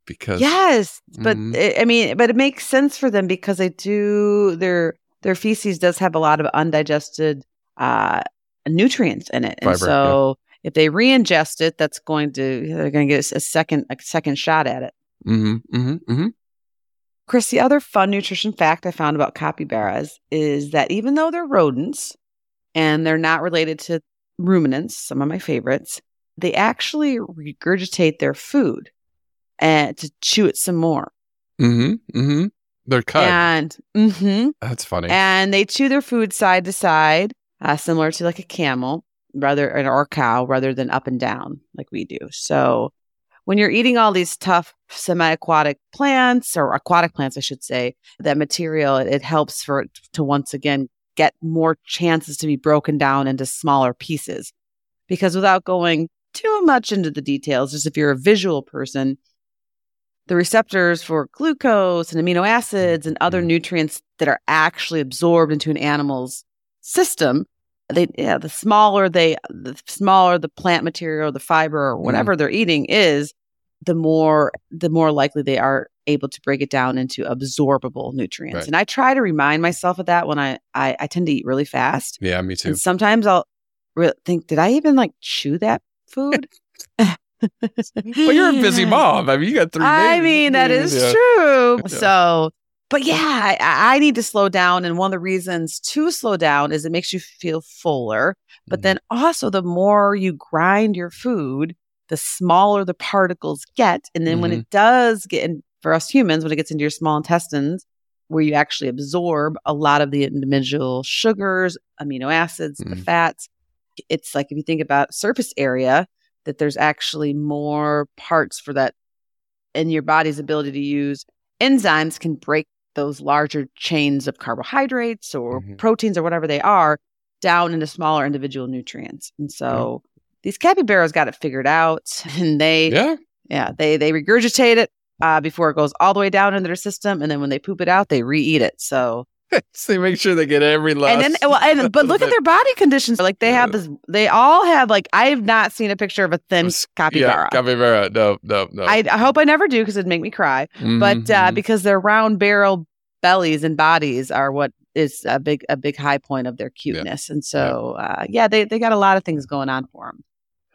because Yes, but Mhm. it, I mean, but it makes sense for them because they do their their feces does have a lot of undigested uh, nutrients in it, and Fiber, so if they re-ingest it, that's going to they're going to get a second a second shot at it. hmm hmm hmm Chris, the other fun nutrition fact I found about capybaras is that even though they're rodents and they're not related to ruminants, some of my favorites, they actually regurgitate their food and to chew it some more. hmm hmm They're cut. And mm-hmm. That's funny. and they chew their food side to side, uh, similar to like a camel, rather or a cow, rather than up and down like we do. So when you're eating all these tough semi-aquatic plants or aquatic plants, I should say, that material it, it helps for it to once again get more chances to be broken down into smaller pieces. Because without going too much into the details, just if you're a visual person, the receptors for glucose and amino acids and other Mhm. nutrients that are actually absorbed into an animal's system they yeah the smaller they the smaller the plant material the fiber or whatever they're eating is the more the more likely they are able to break it down into absorbable nutrients Right. and i try to remind myself of that when i i, I tend to eat really fast yeah, me too. and sometimes i'll re- think did i even like chew that food Well, you're a busy mom. I mean, you got three. I babies. mean, that is Yeah. true. Yeah. So, but yeah, I, I need to slow down. And one of the reasons to slow down is it makes you feel fuller. But Mhm. then also, the more you grind your food, the smaller the particles get. And then when Mhm. it does get in, for us humans, when it gets into your small intestines, where you actually absorb a lot of the individual sugars, amino acids, the Mhm. fats, it's like if you think about surface area, that there's actually more parts for that and your body's ability to use enzymes can break those larger chains of carbohydrates or Mhm. proteins or whatever they are down into smaller individual nutrients. And so these capybaras got it figured out and they yeah, Yeah. they they regurgitate it uh, before it goes all the way down into their system and then when they poop it out they re-eat it. So so they make sure they get every last. And then, well, and but look at their body conditions. Like they have this. They all have like I have not seen a picture of a thin capybara. Yeah, capybara. No, no, no. I, I hope I never do because it'd make me cry. Mhm, But uh, mhm. because their round barrel bellies and bodies are what is a big a big high point of their cuteness. And so uh, yeah, they they got a lot of things going on for them.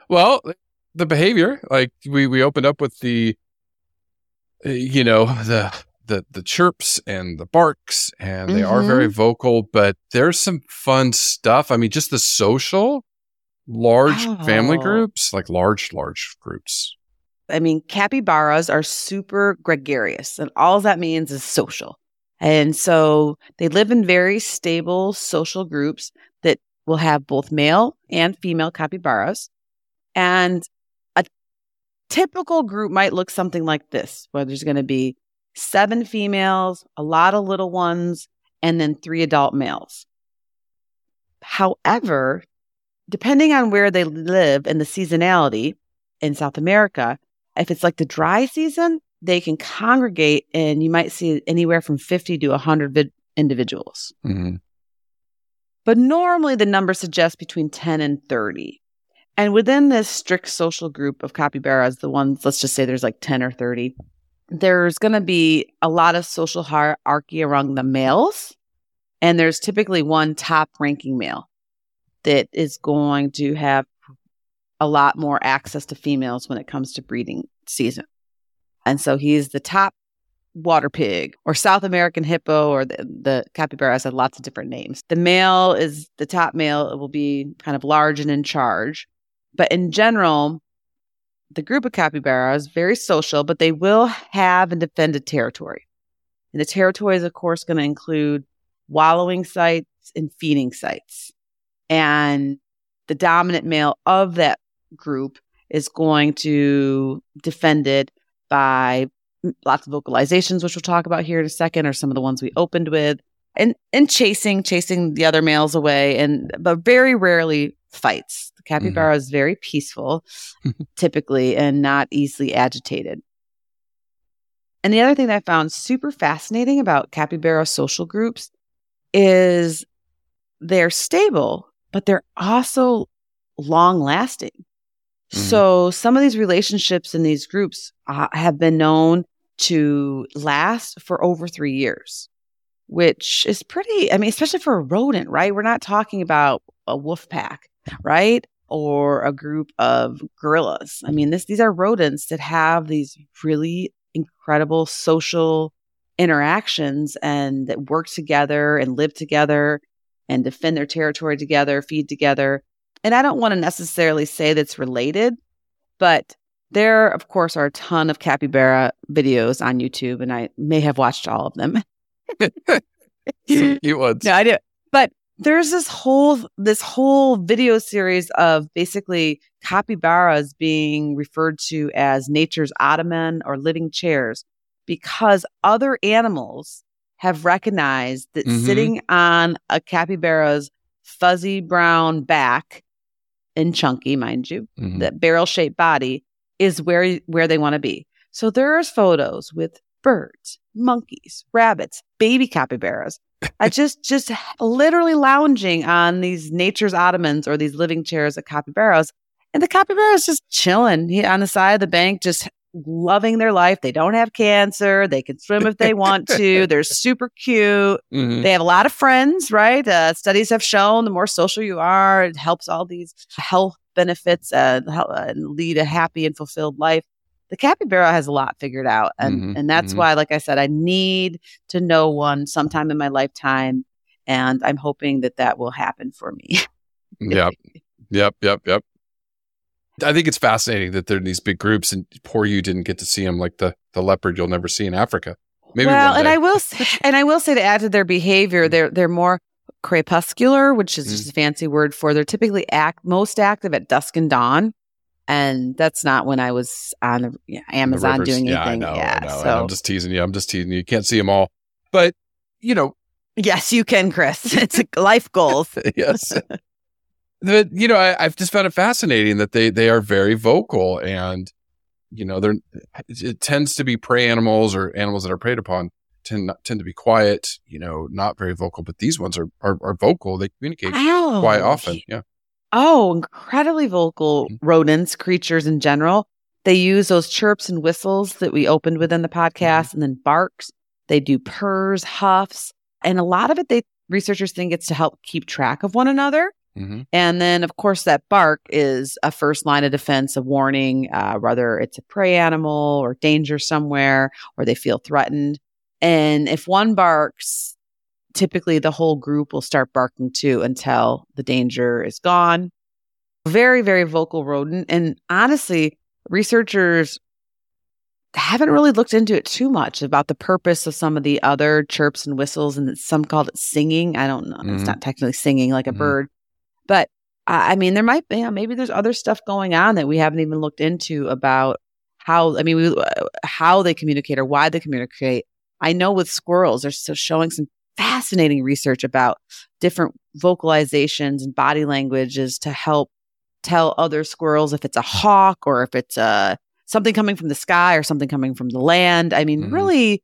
Well, the behavior, like we we opened up with the, you know, the the the chirps and the barks, and they are Mm-hmm. very vocal. But there's some fun stuff. I mean, just the social, large family Oh. groups, like large large groups. I mean, capybaras are super gregarious, and all that means is social. And so they live in very stable social groups that will have both male and female capybaras. And a typical group might look something like this, where there's going to be seven females, a lot of little ones, and then three adult males. However, depending on where they live and the seasonality in South America, if it's like the dry season, they can congregate and you might see anywhere from 50 to 100 vid- individuals. Mhm. But normally the number suggests between 10 and 30. And within this strict social group of capybaras, the ones, let's just say there's like 10 or 30, there's going to be a lot of social hierarchy among the males. And there's typically one top ranking male that is going to have a lot more access to females when it comes to breeding season. And so he's the top water pig or South American hippo or the, the capybara has had lots of different names. The male is the top male. It will be kind of large and in charge. But in general, the group of capybaras very social, but they will have and defend a territory. And the territory is, of course, going to include wallowing sites and feeding sites. And the dominant male of that group is going to defend it by lots of vocalizations, which we'll talk about here in a second, or some of the ones we opened with, and and chasing, chasing the other males away, and but very rarely fights. The capybara is very peaceful, typically, and not easily agitated. And the other thing that I found super fascinating about capybara social groups is they're stable, but they're also long lasting. Mhm. So some of these relationships in these groups uh, have been known to last for over three years, which is pretty, I mean, especially for a rodent, right? We're not talking about a wolf pack, right? Or a group of gorillas. I mean, this, these are rodents that have these really incredible social interactions and that work together and live together and defend their territory together, feed together. And I don't want to necessarily say that's related, but there, of course, are a ton of capybara videos on YouTube, and I may have watched all of them. Cute ones. No, I do. But there's this whole this whole video series of basically capybaras being referred to as nature's ottoman or living chairs because other animals have recognized that Mhm. sitting on a capybara's fuzzy brown back and chunky, mind you, Mhm. that barrel shaped body is where where they want to be. So there's photos with birds, monkeys, rabbits, baby capybaras. I just just literally lounging on these nature's ottomans or these living chairs of capybaras. And the capybaras just chilling he, on the side of the bank, just loving their life. They don't have cancer. They can swim if they want to. They're super cute. Mhm. They have a lot of friends, right? Uh, studies have shown the more social you are, it helps all these health benefits uh, uh, and lead a happy and fulfilled life. The capybara has a lot figured out, and Mhm, and that's mhm. why, like I said, I need to know one sometime in my lifetime, and I'm hoping that that will happen for me. Yep. Yep. Yep. Yep. I think it's fascinating that they're in these big groups and poor you didn't get to see them like the, the leopard you'll never see in Africa. Maybe well, and. I will, say, and I will say to add to their behavior, they're they're more crepuscular, which is Mm. just a fancy word for they're typically act most active at dusk and dawn, and that's not when I was on the yeah, The Amazon rivers. doing yeah, anything. I know, yeah, I know. so I'm just teasing you. I'm just teasing you. You can't see them all. But, you know, yes, you can, Chris. It's a life goals. yes. But you know, I, I've just found it fascinating that they they are very vocal and you know they're it tends to be prey animals or animals that are preyed upon tend not, tend to be quiet, you know, not very vocal. But these ones are are, are vocal. They communicate Ow. quite often. Yeah. Oh, incredibly vocal Mhm. rodents, creatures in general. They use those chirps and whistles that we opened within the podcast and then barks. They do purrs, huffs, and a lot of it they researchers think it's to help keep track of one another. hmm And then, of course, that bark is a first line of defense, a warning, uh, whether it's a prey animal or danger somewhere or they feel threatened. And if one barks, typically the whole group will start barking too until the danger is gone. Very, very vocal rodent. And honestly, researchers haven't really looked into it too much about the purpose of some of the other chirps and whistles, and some called it singing. I don't know. It's Mhm. not technically singing like a Mhm. bird, but I I mean, there might be, you know, maybe there's other stuff going on that we haven't even looked into about how, I mean, we, uh, how they communicate or why they communicate. I know with squirrels, they're still showing some fascinating research about different vocalizations and body languages to help tell other squirrels if it's a hawk or if it's a something coming from the sky or something coming from the land. I mean, Mhm. really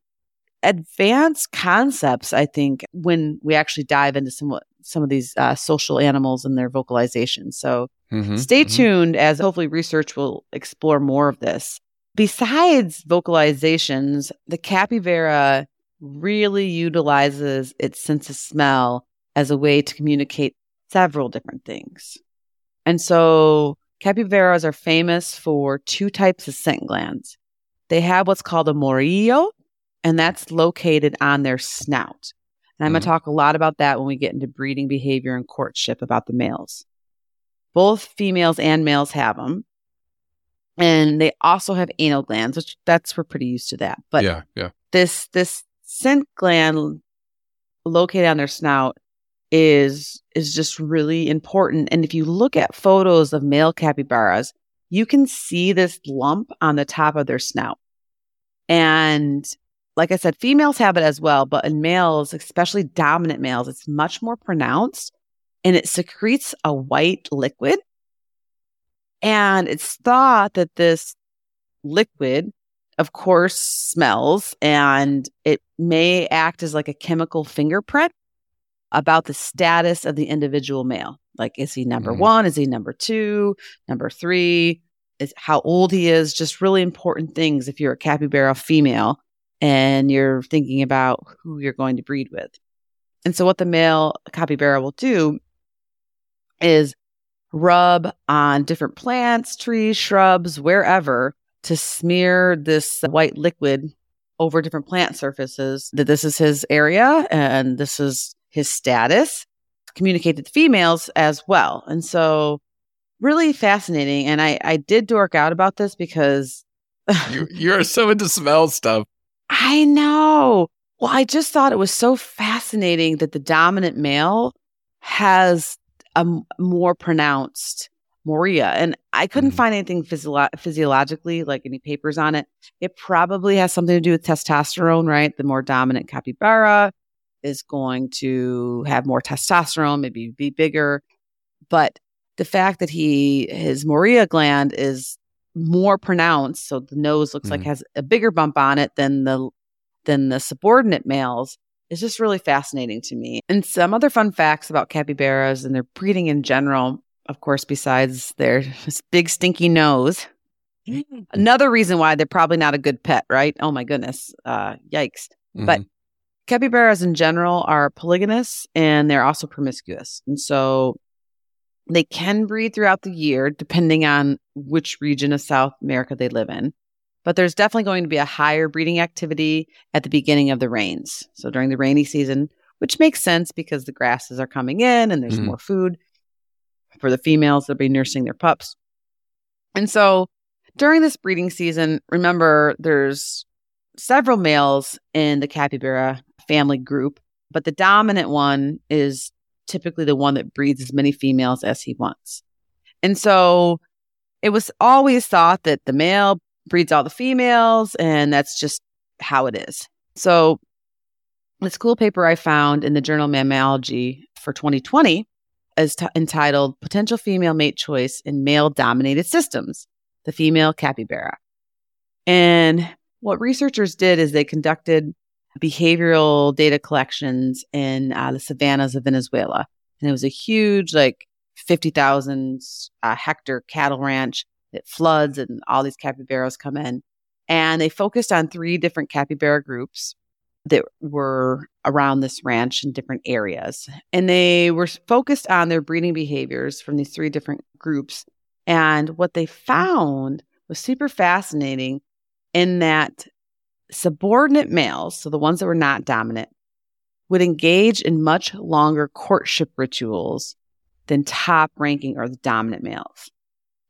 advanced concepts. I think when we actually dive into some some of these uh, social animals and their vocalizations. So hmm stay tuned as hopefully research will explore more of this. Besides vocalizations, the capybara really utilizes its sense of smell as a way to communicate several different things. And so capybaras are famous for two types of scent glands. They have what's called a morrillo, and that's located on their snout. And I'm going to mm-hmm. talk a lot about that when we get into breeding behavior and courtship about the males. Both females and males have them. And they also have anal glands, which that's we're pretty used to that. But yeah, yeah. this this scent gland located on their snout is is just really important. And if you look at photos of male capybaras, you can see this lump on the top of their snout. And like I said, females have it as well, but in males, especially dominant males, it's much more pronounced and it secretes a white liquid. And it's thought that this liquid, of course, smells and it may act as like a chemical fingerprint about the status of the individual male. Like, is he number Mhm. one? Is he number two? Number three? Is how old he is? Just really important things if you're a capybara female and you're thinking about who you're going to breed with. And so, what the male capybara will do is rub on different plants, trees, shrubs, wherever to smear this white liquid over different plant surfaces that this is his area and this is his status communicate to the females as well. And so really fascinating. And I, I did dork out about this because You you're so into smell stuff. I know. Well, I just thought it was so fascinating that the dominant male has a more pronounced morrillo. And I couldn't Mhm. find anything physio- physiologically, like any papers on it. It probably has something to do with testosterone, right? The more dominant capybara is going to have more testosterone, maybe be bigger. But the fact that he, his morrillo gland is more pronounced, so the nose looks like Mhm. has a bigger bump on it than the than the subordinate males is just really fascinating to me. And some other fun facts about capybaras and their breeding in general, of course, besides their big stinky nose. Another reason why they're probably not a good pet, right? Oh my goodness. Uh, yikes. But Mhm. capybaras in general are polygynous and they're also promiscuous. And so they can breed throughout the year depending on which region of South America they live in. But there's definitely going to be a higher breeding activity at the beginning of the rains. So during the rainy season, which makes sense because the grasses are coming in and there's Mhm. more food for the females that'll be nursing their pups. And so during this breeding season, remember there's several males in the capybara family group, but the dominant one is typically the one that breeds as many females as he wants. And so it was always thought that the male breeds all the females, and that's just how it is. So this cool paper I found in the journal Mammalogy for 2020 is t- entitled Potential Female Mate Choice in Male Dominated Systems, the Female Capybara. And what researchers did is they conducted behavioral data collections in uh, the savannas of Venezuela. And it was a huge, like 50,000 uh, hectare cattle ranch that floods and all these capybaras come in. And they focused on three different capybara groups that were around this ranch in different areas. And they were focused on their breeding behaviors from these three different groups. And what they found was super fascinating in that subordinate males, so the ones that were not dominant, would engage in much longer courtship rituals than top ranking or the dominant males.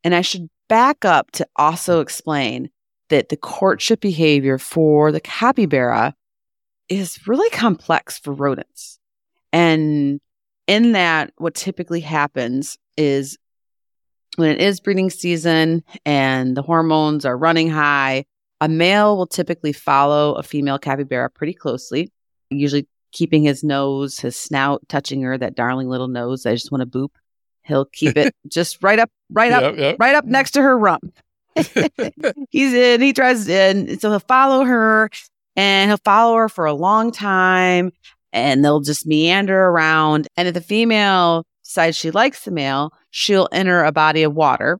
And I should back up to also explain that the courtship behavior for the capybara is really complex for rodents. And in that, what typically happens is when it is breeding season and the hormones are running high, a male will typically follow a female capybara pretty closely, usually keeping his nose, his snout touching her, that darling little nose. I just want to boop. He'll keep it just right up, right up, Yep, yep. right up next to her rump. He's in, he tries in. So he'll follow her and he'll follow her for a long time and they'll just meander around. And if the female decides she likes the male, she'll enter a body of water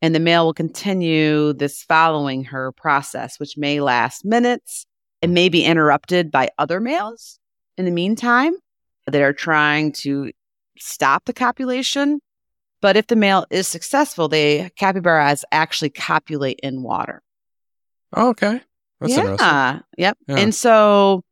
and the male will continue this following her process, which may last minutes and may be interrupted by other males in the meantime that are trying to stop the copulation. But if the male is successful, they capybaras actually copulate in water. Oh, okay. That's yeah. interesting. Yep. Yeah. And so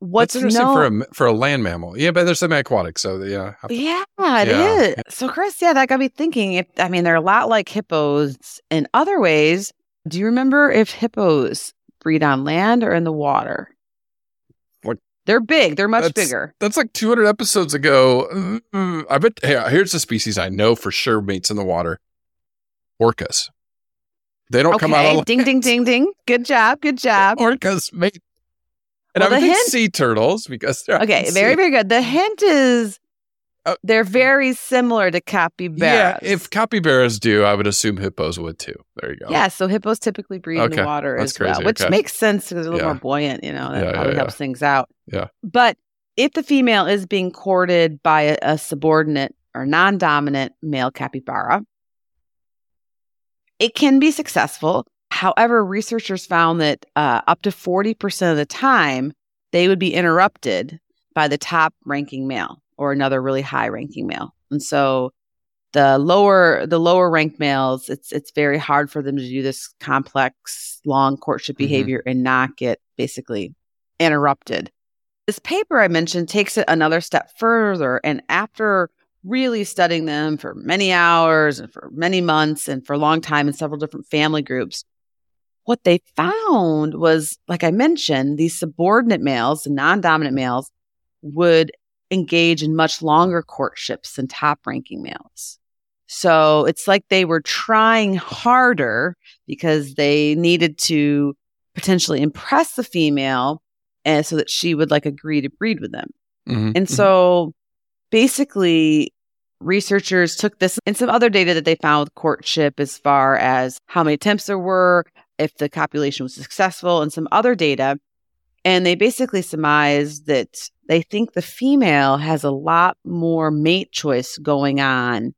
what's That's interesting known- for a for a land mammal. Yeah, but there's some aquatic, so yeah. Yeah, it is. Yeah. So, Chris, yeah, that got me thinking. If I mean, they're a lot like hippos in other ways. Do you remember if hippos breed on land or in the water? They're big. They're much That's- bigger. That's like 200 episodes ago. Mm, I bet. Hey, here's a species I know for sure mates in the water: orcas. They don't come out of ding, ding, ding, ding. Good job. Good job. orcas mate. And Well, I would think hint- sea turtles because they're Okay, very, sea. very good. The hint is Oh. they're very similar to capybaras. Yeah, if capybaras do, I would assume hippos would too. There you go. Yeah, so hippos typically breed in Okay, the water that's as well, which okay. makes sense because they're a little Yeah. more buoyant, you know, that Yeah, probably yeah, helps things out. Yeah. But if the female is being courted by a, a subordinate or non dominant male capybara, it can be successful. However, researchers found that uh, up to 40% of the time, they would be interrupted by the top ranking male or another really high ranking male. And so the lower the lower ranked males, it's it's very hard for them to do this complex long courtship Mhm. behavior and not get basically interrupted. This paper I mentioned takes it another step further and after really studying them for many hours and for many months and for a long time in several different family groups, what they found was, like I mentioned, these subordinate males, the non dominant males, would engage in much longer courtships than top ranking males. So it's like they were trying harder because they needed to potentially impress the female and so that she would like agree to breed with them. Mhm, And mhm. so basically, researchers took this and some other data that they found with courtship as far as how many attempts there were, if the copulation was successful, and some other data. And they basically surmised that they think the female has a lot more mate choice going on,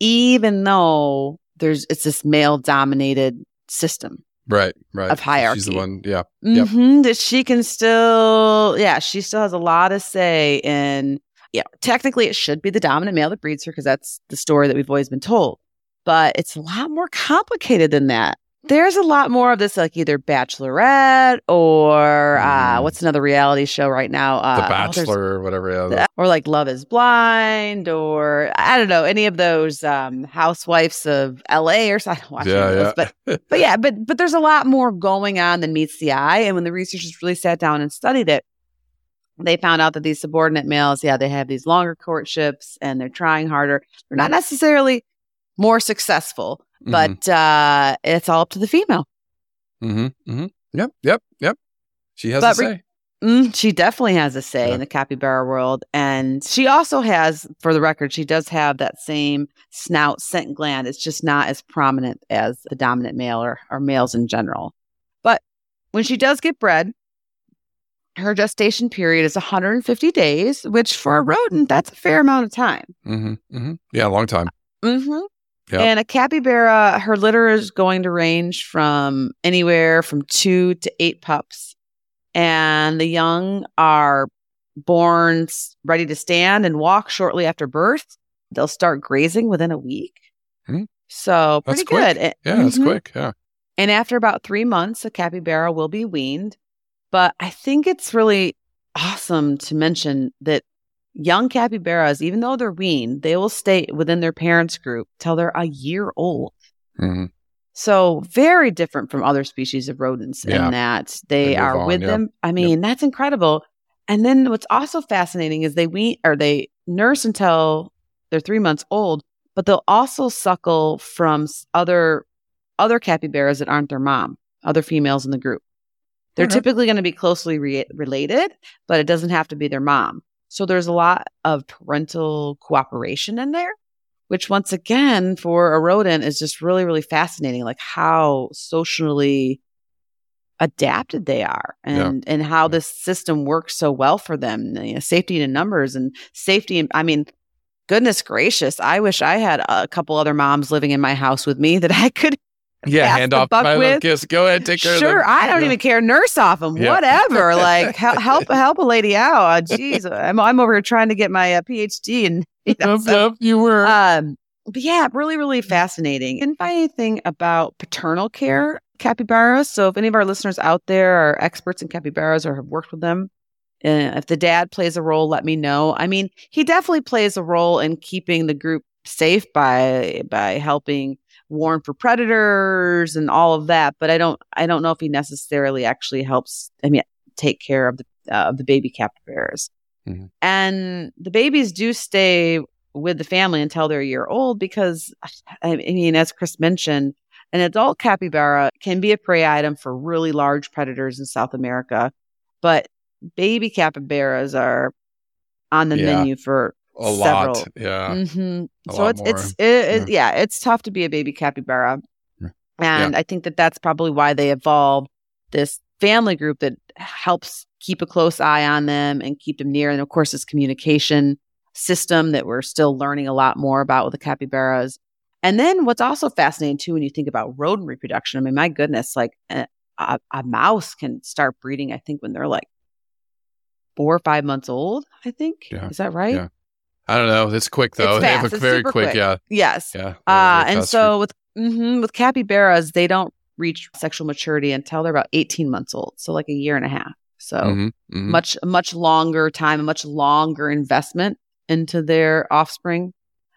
even though there's it's this male dominated system right, right. of hierarchy. She's the one. Yeah. Yep. hmm that she can still, yeah, she still has a lot to say in, yeah, technically it should be the dominant male that breeds her because that's the story that we've always been told. But it's a lot more complicated than that. There's a lot more of this, like either Bachelorette or uh, Mhm. what's another reality show right now? Uh, The oh, Bachelor or whatever. Yeah. or like Love is Blind, or I don't know, any of those um, housewives of LA or something. I don't watch any yeah, of those, yeah. but but yeah, but but there's a lot more going on than meets the eye. And when the researchers really sat down and studied it, they found out that these subordinate males, yeah, they have these longer courtships and they're trying harder. They're not necessarily more successful, Mhm, but uh, it's all up to the female. Mm-hmm. mm-hmm. Yep, yep, yep. She has But re- say. Mm, she definitely has a say Yeah. in the capybara world. And she also has, for the record, she does have that same snout scent gland. It's just not as prominent as the dominant male or, or males in general. But when she does get bred, her gestation period is 150 days, which for a rodent, that's a fair amount of time. hmm hmm Yeah, a long time. Mm-hmm. Yep. And a capybara, her litter is going to range from anywhere from two to eight pups. And the young are born ready to stand and walk shortly after birth. They'll start grazing within a week. Hmm. So pretty quick. good. And- Yeah, that's Mhm. quick. Yeah. And after about three months, a capybara will be weaned. But I think it's really awesome to mention that young capybaras, even though they're weaned, they will stay within their parents' group till they're a year old. hmm So very different from other species of rodents Yeah. in that they, They are on, with yeah. them. I mean, that's incredible. And then what's also fascinating is they wean or they nurse until they're three months old, but they'll also suckle from other other capybaras that aren't their mom, other females in the group. They're Okay. typically going to be closely re- related, but it doesn't have to be their mom. So there's a lot of parental cooperation in there, which once again for a rodent is just really, really fascinating, like how socially adapted they are and and how this system works so well for them. You know, safety in numbers and safety. In, I mean, goodness gracious, I wish I had a couple other moms living in my house with me that I could Yeah, hand off buck my little with. kiss. Go ahead, take care of Sure. I don't Yeah. even care. Nurse off them, Yeah. whatever. Like help, help, help a lady out. Uh, Jeez, I'm I'm over here trying to get my uh, PhD, and you know, Yep, so, you were. um, but yeah, really, really fascinating. Didn't find anything about paternal care capybaras. So if any of our listeners out there are experts in capybaras or have worked with them, uh, if the dad plays a role, let me know. I mean, he definitely plays a role in keeping the group safe by by helping warn for predators and all of that. But I don't I don't know if he necessarily actually helps. I mean, take care of the uh, of the baby capybaras. Mhm. And the babies do stay with the family until they're a year old because I mean, as Chris mentioned, an adult capybara can be a prey item for really large predators in South America, but baby capybaras are on the Yeah. menu for a several. lot. Yeah. hmm a So lot it's more. it's it, it, yeah, it's tough to be a baby capybara, Yeah. and I think that that's probably why they evolved this family group that helps keep a close eye on them and keep them near. And of course, this communication system that we're still learning a lot more about with the capybaras. And then what's also fascinating too, when you think about rodent reproduction, I mean, my goodness, like a, a, a mouse can start breeding, I think, when they're like four or five months old. I think Yeah. is that right? Yeah. I don't know. It's quick though. It's they have fast. a It's very super quick, quick. Yeah. Yes. Yeah. Uh, and so with mhm, with capybaras, they don't reach sexual maturity until they're about 18 months old, so like a year and a half. So Mhm, mhm. much much longer time, a much longer investment into their offspring.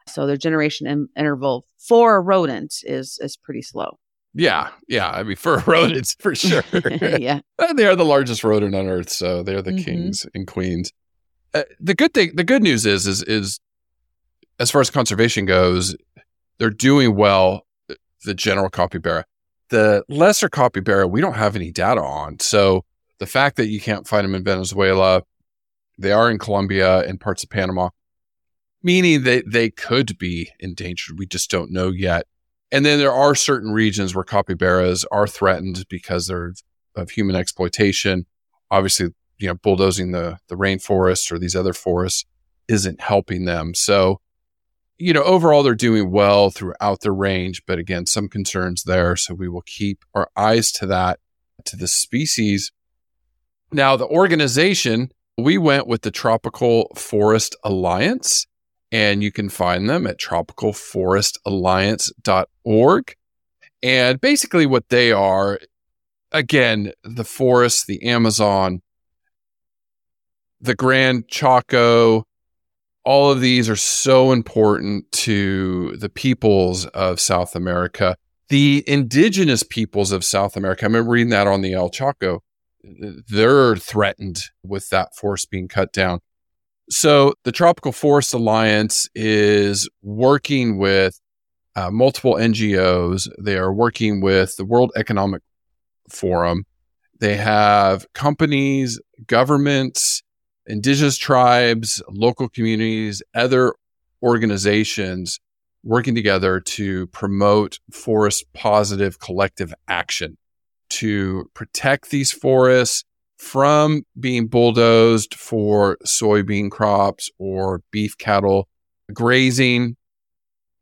So their generation in- interval for a rodent is is pretty slow. Yeah. Yeah. I mean, for rodents, for sure. yeah. They are the largest rodent on earth, so they're the Mhm. kings and queens. Uh, the good thing, the good news is, is, is as far as conservation goes, they're doing well. uh, The general capybara, the lesser capybara, we don't have any data on. So the fact that you can't find them in Venezuela, they are in Colombia and parts of Panama, meaning that they could be endangered. We just don't know yet. And then there are certain regions where capybaras are threatened because they're of human exploitation. Obviously, you know, bulldozing the the rainforest or these other forests isn't helping them. So, you know, overall they're doing well throughout their range, but again, some concerns there. So we will keep our eyes to that, to the species. Now, the organization, we went with the Tropical Forest Alliance, and you can find them at tropicalforestalliance.org. And basically, what they are, again, the forest, the Amazon, the Grand Chaco, all of these are so important to the peoples of South America. The indigenous peoples of South America, I remember reading that on the El Chaco, they're threatened with that forest being cut down. So the Tropical Forest Alliance is working with uh, multiple NGOs. They are working with the World Economic Forum. They have companies, governments, indigenous tribes, local communities, other organizations working together to promote forest positive collective action to protect these forests from being bulldozed for soybean crops or beef cattle grazing.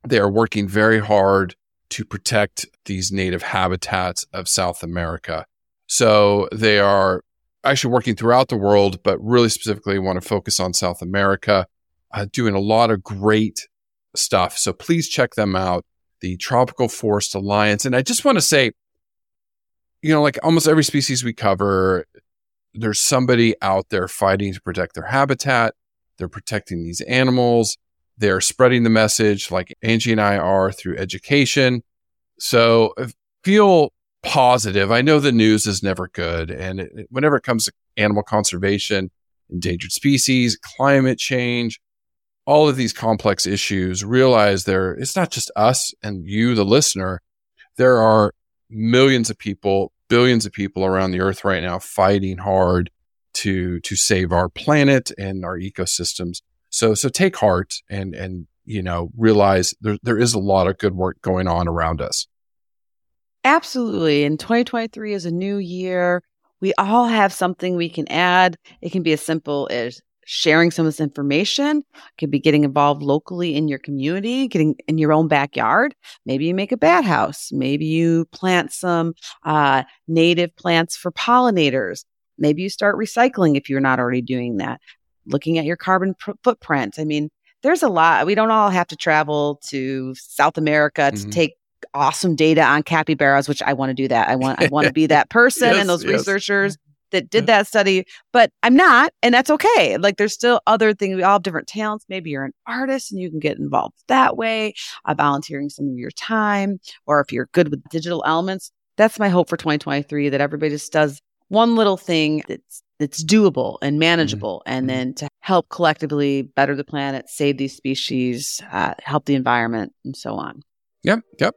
They are working very hard to protect these native habitats of South America. So they are actually working throughout the world, but really specifically want to focus on South America, uh, doing a lot of great stuff. So please check them out, the Tropical Forest Alliance. And I just want to say, you know, like almost every species we cover, there's somebody out there fighting to protect their habitat. They're protecting these animals. They're spreading the message like Angie and I are through education. So uh, feel positive. I know the news is never good. And it, whenever it comes to animal conservation, endangered species, climate change, all of these complex issues, realize there, it's not just us and you, the listener. There are millions of people billions of people around the earth right now fighting hard to to save our planet and our ecosystems. So so take heart and and you know realize there there is a lot of good work going on around us. Absolutely. And 2023 is a new year. We all have something we can add. It can be as simple as sharing some of this information. could be getting involved locally in your community, getting in your own backyard. Maybe you make a bat house. Maybe you plant some uh, native plants for pollinators. Maybe you start recycling if you're not already doing that. Looking at your carbon pr- footprint. I mean, there's a lot. We don't all have to travel to South America to mm-hmm. take awesome data on capybaras, which I want to do that. I want I want to be that person yes, and those yes. researchers that did that study, but I'm not, and that's okay. Like there's still other things. We all have different talents. Maybe you're an artist and you can get involved that way, uh, volunteering some of your time, or if you're good with digital elements. That's my hope for 2023 that everybody just does one little thing that's that's doable and mm-hmm. manageable, mm-hmm. and then to help collectively better the planet, save these species, uh, help the environment, and so on. Yep, yep.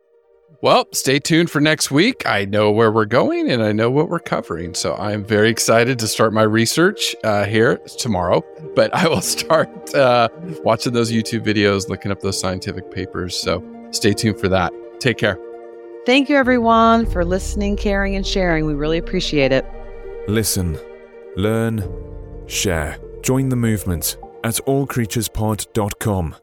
Well, stay tuned for next week. I know where we're going and I know what we're covering. So I'm very excited to start my research uh, here tomorrow. But I will start uh, watching those YouTube videos, looking up those scientific papers. So stay tuned for that. Take care. Thank you, everyone, for listening, caring, and sharing. We really appreciate it. Listen, learn, share. Join the movement at allcreaturespod.com.